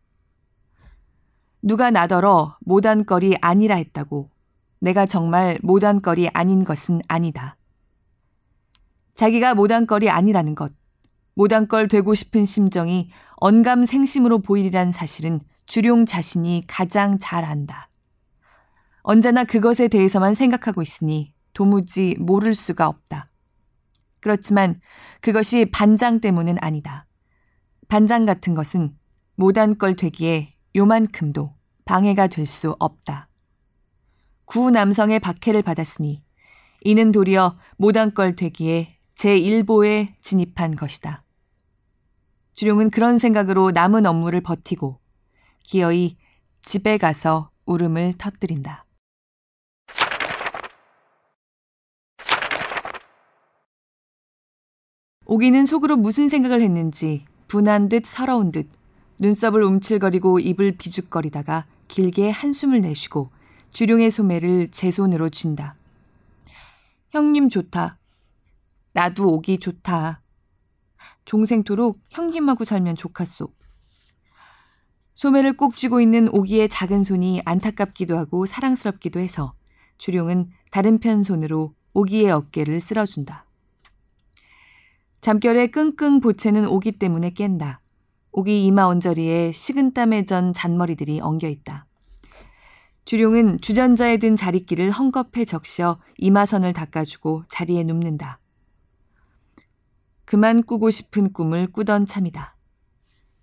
누가 나더러 모단거리 아니라 했다고 내가 정말 모단거리 아닌 것은 아니다. 자기가 모단거리 아니라는 것, 모단걸 되고 싶은 심정이 언감 생심으로 보이리란 사실은 주룡 자신이 가장 잘 안다. 언제나 그것에 대해서만 생각하고 있으니 도무지 모를 수가 없다. 그렇지만 그것이 반장 때문은 아니다. 반장 같은 것은 모단걸 되기에 요만큼도 방해가 될 수 없다. 구 남성의 박해를 받았으니 이는 도리어 모단걸 되기에 제1보에 진입한 것이다. 주룡은 그런 생각으로 남은 업무를 버티고 기어이 집에 가서 울음을 터뜨린다. 오기는 속으로 무슨 생각을 했는지 분한 듯 서러운 듯 눈썹을 움찔거리고 입을 비죽거리다가 길게 한숨을 내쉬고 주룡의 소매를 제 손으로 쥔다. 형님 좋다. 나도 오기 좋다. 종생토록 형님하고 살면 좋겠소. 소매를 꼭 쥐고 있는 오기의 작은 손이 안타깝기도 하고 사랑스럽기도 해서 주룡은 다른 편 손으로 오기의 어깨를 쓸어준다. 잠결에 끙끙 보채는 오기 때문에 깬다. 오기 이마 언저리에 식은땀에 전 잔머리들이 엉겨 있다. 주룡은 주전자에 든 자리끼를 헝겊에 적셔 이마선을 닦아주고 자리에 눕는다. 그만 꾸고 싶은 꿈을 꾸던 참이다.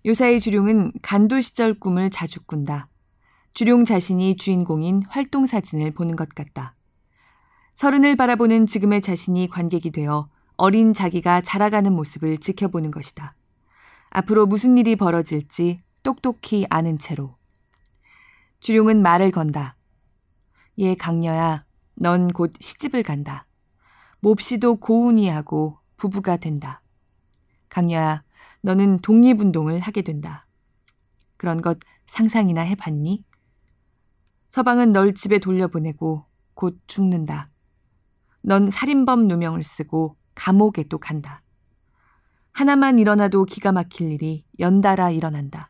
요사이 주룡은 간도 시절 꿈을 자주 꾼다. 주룡 자신이 주인공인 활동 사진을 보는 것 같다. 서른을 바라보는 지금의 자신이 관객이 되어 어린 자기가 자라가는 모습을 지켜보는 것이다. 앞으로 무슨 일이 벌어질지 똑똑히 아는 채로. 주룡은 말을 건다. 얘 강녀야, 넌 곧 시집을 간다. 몹시도 고운이 하고 부부가 된다. 강녀야, 너는 독립운동을 하게 된다. 그런 것 상상이나 해봤니? 서방은 널 집에 돌려보내고 곧 죽는다. 넌 살인범 누명을 쓰고 감옥에 또 간다. 하나만 일어나도 기가 막힐 일이 연달아 일어난다.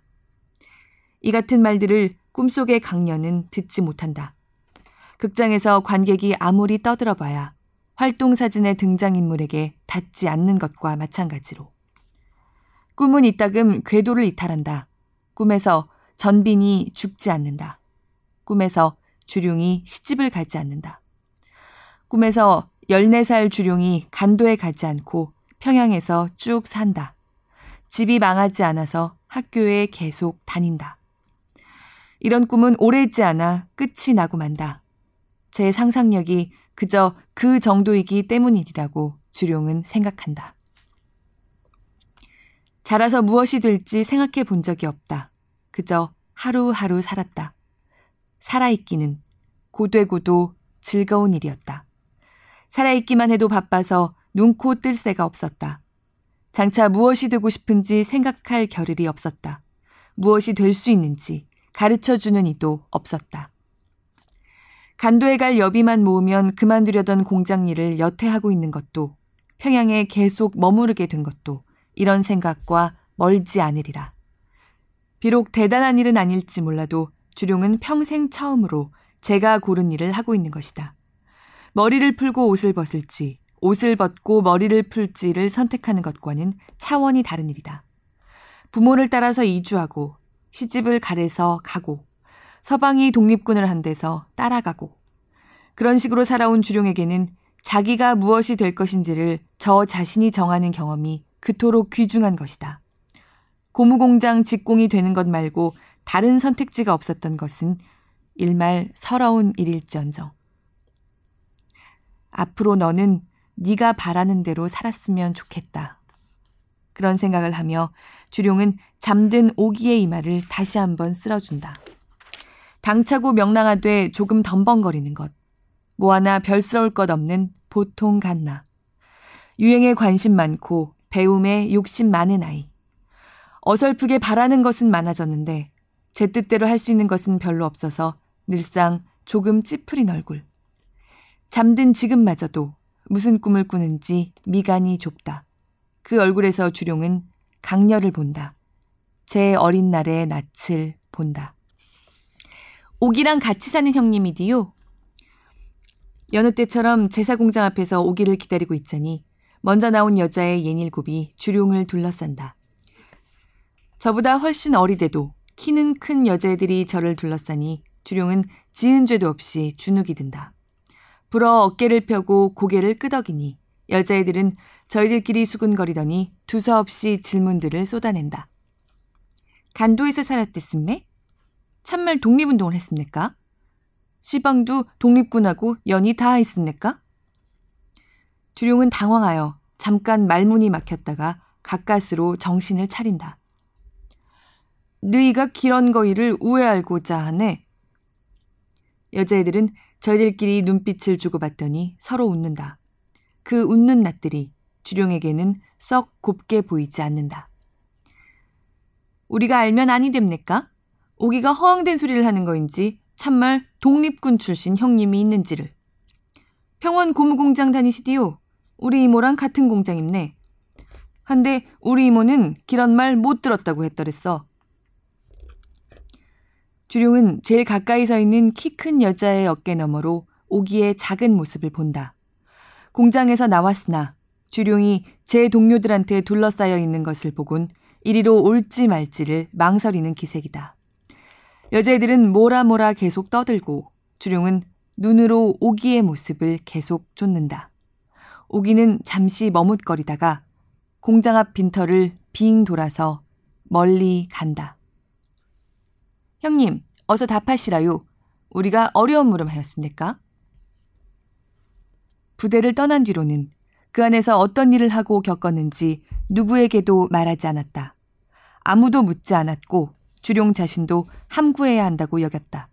이 같은 말들을 꿈속의 강녀는 듣지 못한다. 극장에서 관객이 아무리 떠들어봐야 활동 사진의 등장인물에게 닿지 않는 것과 마찬가지로. 꿈은 이따금 궤도를 이탈한다. 꿈에서 전빈이 죽지 않는다. 꿈에서 주룡이 시집을 가지 않는다. 꿈에서 14살 주룡이 간도에 가지 않고 평양에서 쭉 산다. 집이 망하지 않아서 학교에 계속 다닌다. 이런 꿈은 오래 있지 않아 끝이 나고 만다. 제 상상력이 그저 그 정도이기 때문이라고 주룡은 생각한다. 자라서 무엇이 될지 생각해 본 적이 없다. 그저 하루하루 살았다. 살아있기는 고되고도 즐거운 일이었다. 살아있기만 해도 바빠서 눈코 뜰 새가 없었다. 장차 무엇이 되고 싶은지 생각할 겨를이 없었다. 무엇이 될 수 있는지 가르쳐 주는 이도 없었다. 간도에 갈 여비만 모으면 그만두려던 공장 일을 여태 하고 있는 것도 평양에 계속 머무르게 된 것도 이런 생각과 멀지 않으리라. 비록 대단한 일은 아닐지 몰라도 주룡은 평생 처음으로 제가 고른 일을 하고 있는 것이다. 머리를 풀고 옷을 벗을지, 옷을 벗고 머리를 풀지를 선택하는 것과는 차원이 다른 일이다. 부모를 따라서 이주하고, 시집을 가래서 가고, 서방이 독립군을 한 데서 따라가고, 그런 식으로 살아온 주룡에게는 자기가 무엇이 될 것인지를 저 자신이 정하는 경험이 그토록 귀중한 것이다. 고무공장 직공이 되는 것 말고 다른 선택지가 없었던 것은 일말 서러운 일일지언정. 앞으로 너는 네가 바라는 대로 살았으면 좋겠다. 그런 생각을 하며 주룡은 잠든 오기의 이마를 다시 한번 쓸어준다. 당차고 명랑하되 조금 덤벙거리는 것. 뭐 하나 별스러울 것 없는 보통 갓나. 유행에 관심 많고 배움에 욕심 많은 아이. 어설프게 바라는 것은 많아졌는데 제 뜻대로 할 수 있는 것은 별로 없어서 늘상 조금 찌푸린 얼굴. 잠든 지금마저도 무슨 꿈을 꾸는지 미간이 좁다. 그 얼굴에서 주룡은 강렬을 본다. 제 어린 날의 낯을 본다. 오기랑 같이 사는 형님이디요. 여느 때처럼 제사 공장 앞에서 오기를 기다리고 있자니 먼저 나온 여자의 예닐곱이 주룡을 둘러싼다. 저보다 훨씬 어리대도 키는 큰 여자애들이 저를 둘러싸니 주룡은 지은 죄도 없이 주눅이 든다. 불어 어깨를 펴고 고개를 끄덕이니 여자애들은 저희들끼리 수군거리더니 두서없이 질문들을 쏟아낸다. 간도에서 살았댔음매? 참말 독립운동을 했습니까? 시방도 독립군하고 연이 다 했습니까? 주룡은 당황하여 잠깐 말문이 막혔다가 가까스로 정신을 차린다. 너희가 기런 거이를 우회알고자 하네. 여자애들은 저희들끼리 눈빛을 주고받더니 서로 웃는다. 그 웃는 낯들이 주룡에게는 썩 곱게 보이지 않는다. 우리가 알면 아니 됩니까? 오기가 허황된 소리를 하는 거인지 참말 독립군 출신 형님이 있는지를. 평원 고무공장 다니시디요. 우리 이모랑 같은 공장 입네. 한데 우리 이모는 기런 말 못 들었다고 했더랬어. 주룡은 제일 가까이 서 있는 키 큰 여자의 어깨 너머로 오기의 작은 모습을 본다. 공장에서 나왔으나 주룡이 제 동료들한테 둘러싸여 있는 것을 보곤 이리로 올지 말지를 망설이는 기색이다. 여자애들은 뭐라 뭐라 계속 떠들고 주룡은 눈으로 오기의 모습을 계속 쫓는다. 오기는 잠시 머뭇거리다가 공장 앞 빈터를 빙 돌아서 멀리 간다. 형님, 어서 답하시라요. 우리가 어려운 물음하였습니까? 부대를 떠난 뒤로는 그 안에서 어떤 일을 하고 겪었는지 누구에게도 말하지 않았다. 아무도 묻지 않았고 주룡 자신도 함구해야 한다고 여겼다.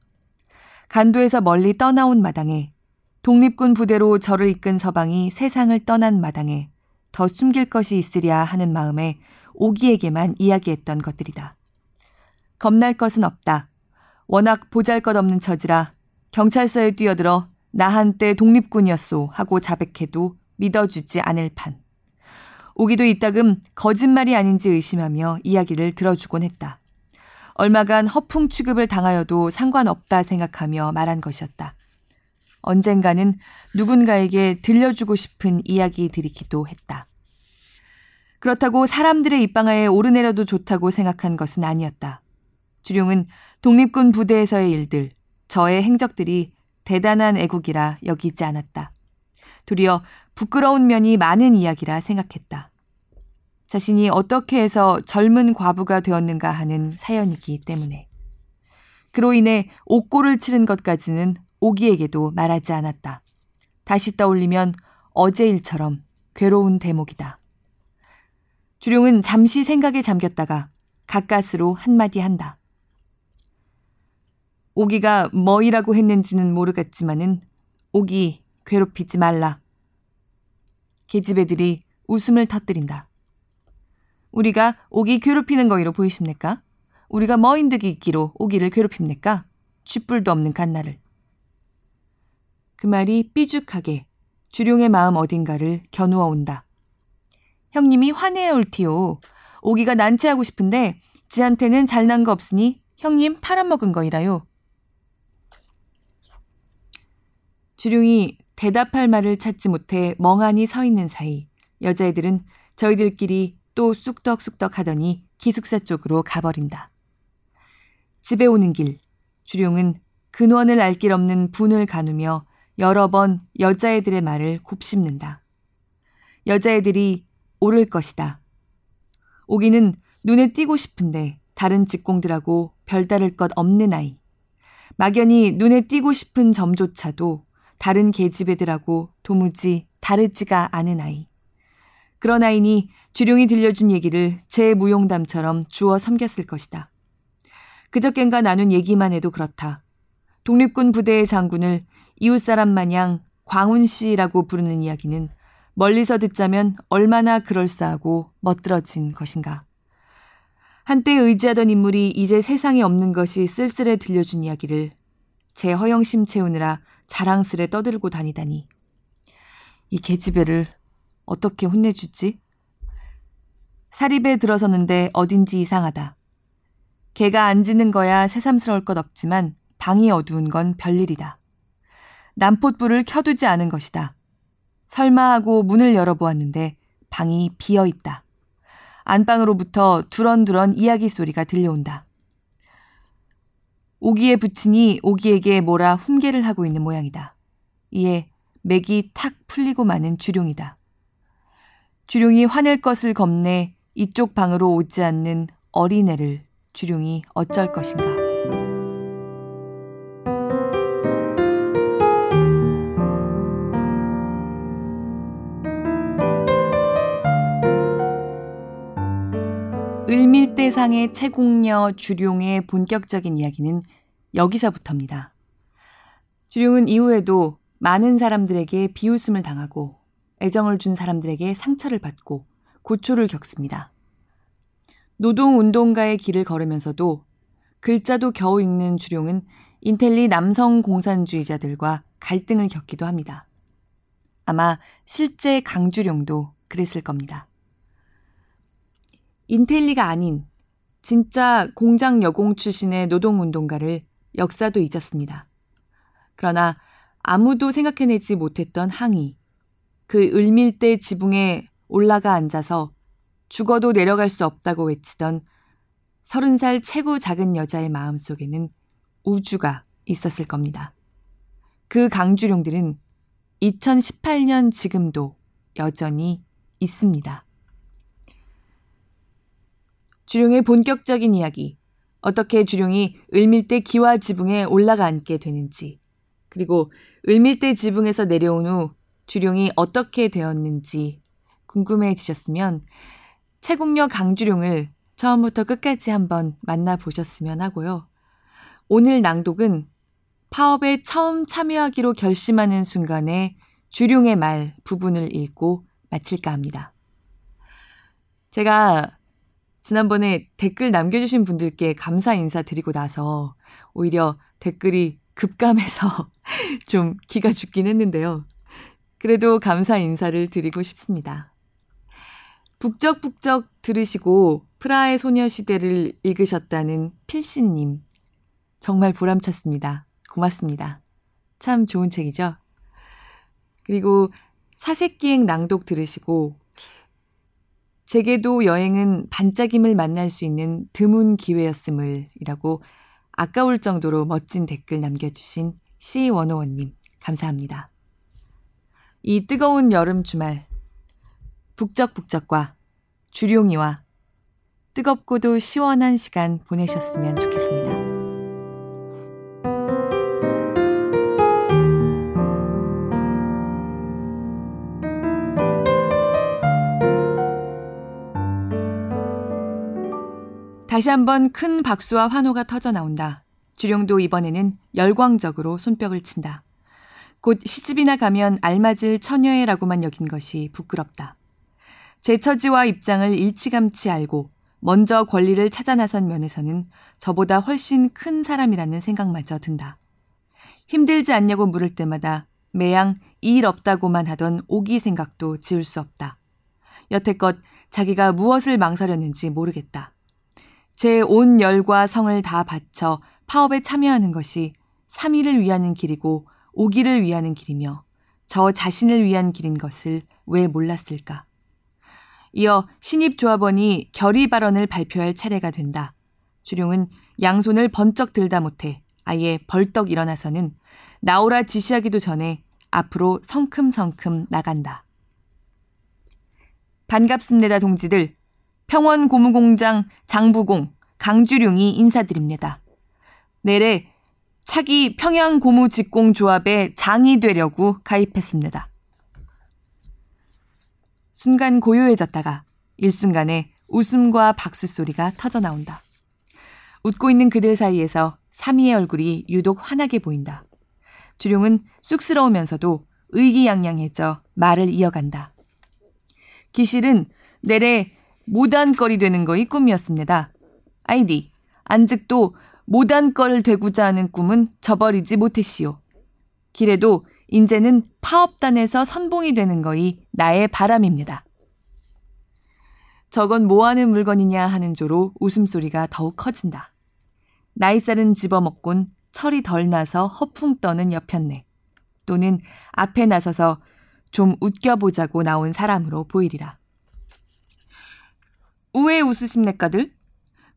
간도에서 멀리 떠나온 마당에 독립군 부대로 저를 이끈 서방이 세상을 떠난 마당에 더 숨길 것이 있으랴 하는 마음에 오기에게만 이야기했던 것들이다. 겁날 것은 없다. 워낙 보잘 것 없는 처지라 경찰서에 뛰어들어 나 한때 독립군이었소 하고 자백해도 믿어주지 않을 판. 오기도 이따금 거짓말이 아닌지 의심하며 이야기를 들어주곤 했다. 얼마간 허풍 취급을 당하여도 상관없다 생각하며 말한 것이었다. 언젠가는 누군가에게 들려주고 싶은 이야기들이기도 했다. 그렇다고 사람들의 입방아에 오르내려도 좋다고 생각한 것은 아니었다. 주룡은 독립군 부대에서의 일들, 저의 행적들이 대단한 애국이라 여기지 않았다. 도리어 부끄러운 면이 많은 이야기라 생각했다. 자신이 어떻게 해서 젊은 과부가 되었는가 하는 사연이기 때문에. 그로 인해 옥고를 치른 것까지는 오기에게도 말하지 않았다. 다시 떠올리면 어제 일처럼 괴로운 대목이다. 주룡은 잠시 생각에 잠겼다가 가까스로 한마디 한다. 오기가 뭐이라고 했는지는 모르겠지만은 오기 괴롭히지 말라. 계집 애들이 웃음을 터뜨린다. 우리가 오기 괴롭히는 거이로 보이십니까? 우리가 뭐인 득이 있기로 오기를 괴롭힙니까? 쥐뿔도 없는 갓나를. 그 말이 삐죽하게 주룡의 마음 어딘가를 겨누어 온다. 형님이 화내어 올티요. 오기가 난치하고 싶은데 지한테는 잘난 거 없으니 형님 팔아먹은 거이라요. 주룡이 대답할 말을 찾지 못해 멍하니 서 있는 사이 여자애들은 저희들끼리 또 쑥덕쑥덕 하더니 기숙사 쪽으로 가버린다. 집에 오는 길 주룡은 근원을 알 길 없는 분을 가누며 여러 번 여자애들의 말을 곱씹는다. 여자애들이 오를 것이다. 오기는 눈에 띄고 싶은데 다른 직공들하고 별다를 것 없는 아이. 막연히 눈에 띄고 싶은 점조차도 다른 계집애들하고 도무지 다르지가 않은 아이. 그런 아이니 주룡이 들려준 얘기를 제 무용담처럼 주워 섬겼을 것이다. 그저껜가 나눈 얘기만 해도 그렇다. 독립군 부대의 장군을 이웃사람 마냥 광운 씨라고 부르는 이야기는 멀리서 듣자면 얼마나 그럴싸하고 멋들어진 것인가. 한때 의지하던 인물이 이제 세상에 없는 것이 쓸쓸해 들려준 이야기를 제 허영심 채우느라 자랑스레 떠들고 다니다니. 이 계집애를 어떻게 혼내주지? 사립에 들어서는데 어딘지 이상하다. 개가 안 짖는 거야 새삼스러울 것 없지만 방이 어두운 건 별일이다. 남폿불을 켜두지 않은 것이다. 설마 하고 문을 열어보았는데 방이 비어 있다. 안방으로부터 두런두런 이야기 소리가 들려온다. 오기의 부친이 오기에게 뭐라 훈계를 하고 있는 모양이다. 이에 맥이 탁 풀리고 마는 주룡이다. 주룡이 화낼 것을 겁내 이쪽 방으로 오지 않는 어린애를 주룡이 어쩔 것인가. 을밀대상의 채공녀 주룡의 본격적인 이야기는 여기서부터입니다. 주룡은 이후에도 많은 사람들에게 비웃음을 당하고 애정을 준 사람들에게 상처를 받고 고초를 겪습니다. 노동운동가의 길을 걸으면서도 글자도 겨우 읽는 주룡은 인텔리 남성 공산주의자들과 갈등을 겪기도 합니다. 아마 실제 강주룡도 그랬을 겁니다. 인텔리가 아닌 진짜 공장 여공 출신의 노동운동가를 역사도 잊었습니다. 그러나 아무도 생각해내지 못했던 항의, 그 을밀대 지붕에 올라가 앉아서 죽어도 내려갈 수 없다고 외치던 서른 살 최고 작은 여자의 마음 속에는 우주가 있었을 겁니다. 그 강주룡들은 2018년 지금도 여전히 있습니다. 주룡의 본격적인 이야기. 어떻게 주룡이 을밀대 기와 지붕에 올라가 앉게 되는지, 그리고 을밀대 지붕에서 내려온 후 주룡이 어떻게 되었는지 궁금해지셨으면 채국녀 강주룡을 처음부터 끝까지 한번 만나보셨으면 하고요. 오늘 낭독은 파업에 처음 참여하기로 결심하는 순간에 주룡의 말 부분을 읽고 마칠까 합니다. 제가 지난번에 댓글 남겨주신 분들께 감사 인사 드리고 나서 오히려 댓글이 급감해서 좀 기가 죽긴 했는데요. 그래도 감사 인사를 드리고 싶습니다. 북적북적 들으시고 프라의 소녀시대를 읽으셨다는 필시님. 정말 보람찼습니다. 고맙습니다. 참 좋은 책이죠? 그리고 사색기행 낭독 들으시고 제게도 여행은 반짝임을 만날 수 있는 드문 기회였음을 이라고 아까울 정도로 멋진 댓글 남겨주신 C101님, 감사합니다. 이 뜨거운 여름 주말, 북적북적과 주룡이와 뜨겁고도 시원한 시간 보내셨으면 좋겠습니다. 다시 한번 큰 박수와 환호가 터져 나온다. 주룡도 이번에는 열광적으로 손뼉을 친다. 곧 시집이나 가면 알맞을 처녀애라고만 여긴 것이 부끄럽다. 제 처지와 입장을 일치감치 알고 먼저 권리를 찾아 나선 면에서는 저보다 훨씬 큰 사람이라는 생각마저 든다. 힘들지 않냐고 물을 때마다 매양 일 없다고만 하던 오기 생각도 지울 수 없다. 여태껏 자기가 무엇을 망설였는지 모르겠다. 제 온 열과 성을 다 바쳐 파업에 참여하는 것이 3위를 위하는 길이고 오기를 위하는 길이며 저 자신을 위한 길인 것을 왜 몰랐을까? 이어 신입 조합원이 결의 발언을 발표할 차례가 된다. 주룡은 양손을 번쩍 들다 못해 아예 벌떡 일어나서는 나오라 지시하기도 전에 앞으로 성큼성큼 나간다. 반갑습니다, 동지들. 평원 고무공장 장부공 강주룡이 인사드립니다. 내래 차기 평양 고무 직공 조합의 장이 되려고 가입했습니다. 순간 고요해졌다가 일순간에 웃음과 박수 소리가 터져 나온다. 웃고 있는 그들 사이에서 삼이의 얼굴이 유독 환하게 보인다. 주룡은 쑥스러우면서도 의기양양해져 말을 이어간다. 기실은 내래 모단거리 되는 거이 꿈이었습니다. 아이디, 안즉도 모단걸 되고자 하는 꿈은 저버리지 못했시오. 길에도 인제는 파업단에서 선봉이 되는 거이 나의 바람입니다. 저건 뭐 하는 물건이냐 하는 조로 웃음소리가 더욱 커진다. 나이살은 집어먹곤 철이 덜 나서 허풍 떠는 여편네. 또는 앞에 나서서 좀 웃겨보자고 나온 사람으로 보이리라. 우에 웃으십니까들?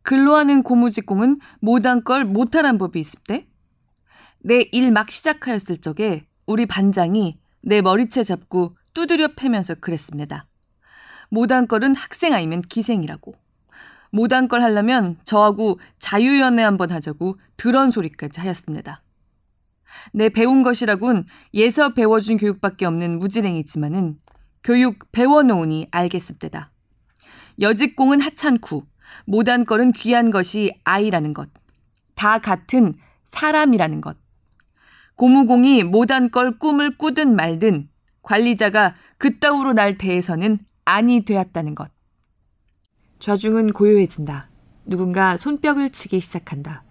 근로하는 고무직공은 못한 걸 못하란 법이 있습대? 내 일 막 시작하였을 적에 우리 반장이 내 머리채 잡고 두드려 패면서 그랬습니다. 못한 걸은 학생 아니면 기생이라고. 못한 걸 하려면 저하고 자유연애 한번 하자고 드런 소리까지 하였습니다. 내 배운 것이라곤 예서 배워준 교육밖에 없는 무지랭이지만은 교육 배워놓으니 알겠습니다. 여직공은 하찮고 못한 걸은 귀한 것이 아이라는 것. 다 같은 사람이라는 것. 고무공이 못한 걸 꿈을 꾸든 말든 관리자가 그따위로 날 대해서는 아니 되었다는 것. 좌중은 고요해진다. 누군가 손뼉을 치기 시작한다.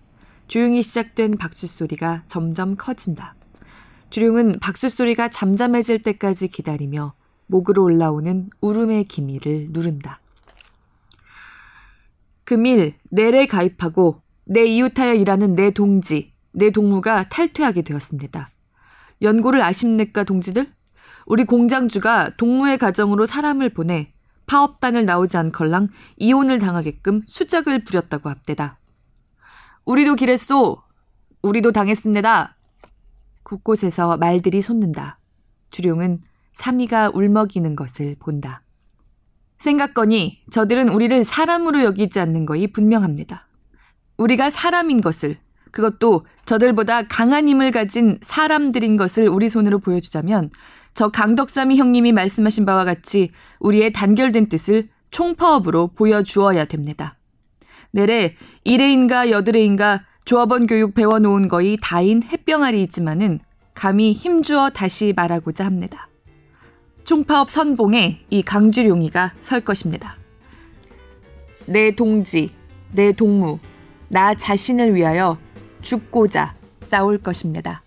조용히 시작된 박수 소리가 점점 커진다. 주룡은 박수 소리가 잠잠해질 때까지 기다리며 목으로 올라오는 울음의 기미를 누른다. 금일 내래 가입하고 내 이웃하여 일하는 내 동지, 내 동무가 탈퇴하게 되었습니다. 연고를 아십니까, 동지들? 우리 공장주가 동무의 가정으로 사람을 보내 파업단을 나오지 않걸랑 이혼을 당하게끔 수작을 부렸다고 합대다. 우리도 기랬소. 우리도 당했습니다. 곳곳에서 말들이 솟는다. 주룡은 삼이가 울먹이는 것을 본다. 생각거니 저들은 우리를 사람으로 여기지 않는 것이 분명합니다. 우리가 사람인 것을 그것도 저들보다 강한 힘을 가진 사람들인 것을 우리 손으로 보여주자면 저 강덕삼이 형님이 말씀하신 바와 같이 우리의 단결된 뜻을 총파업으로 보여주어야 됩니다. 내래 일회인가 여드레인가 조합원 교육 배워놓은 거이 다인 햇병아리이지만은 감히 힘주어 다시 말하고자 합니다. 총파업 선봉에 이 강주룡이가 설 것입니다. 내 동지, 내 동무, 나 자신을 위하여 죽고자 싸울 것입니다.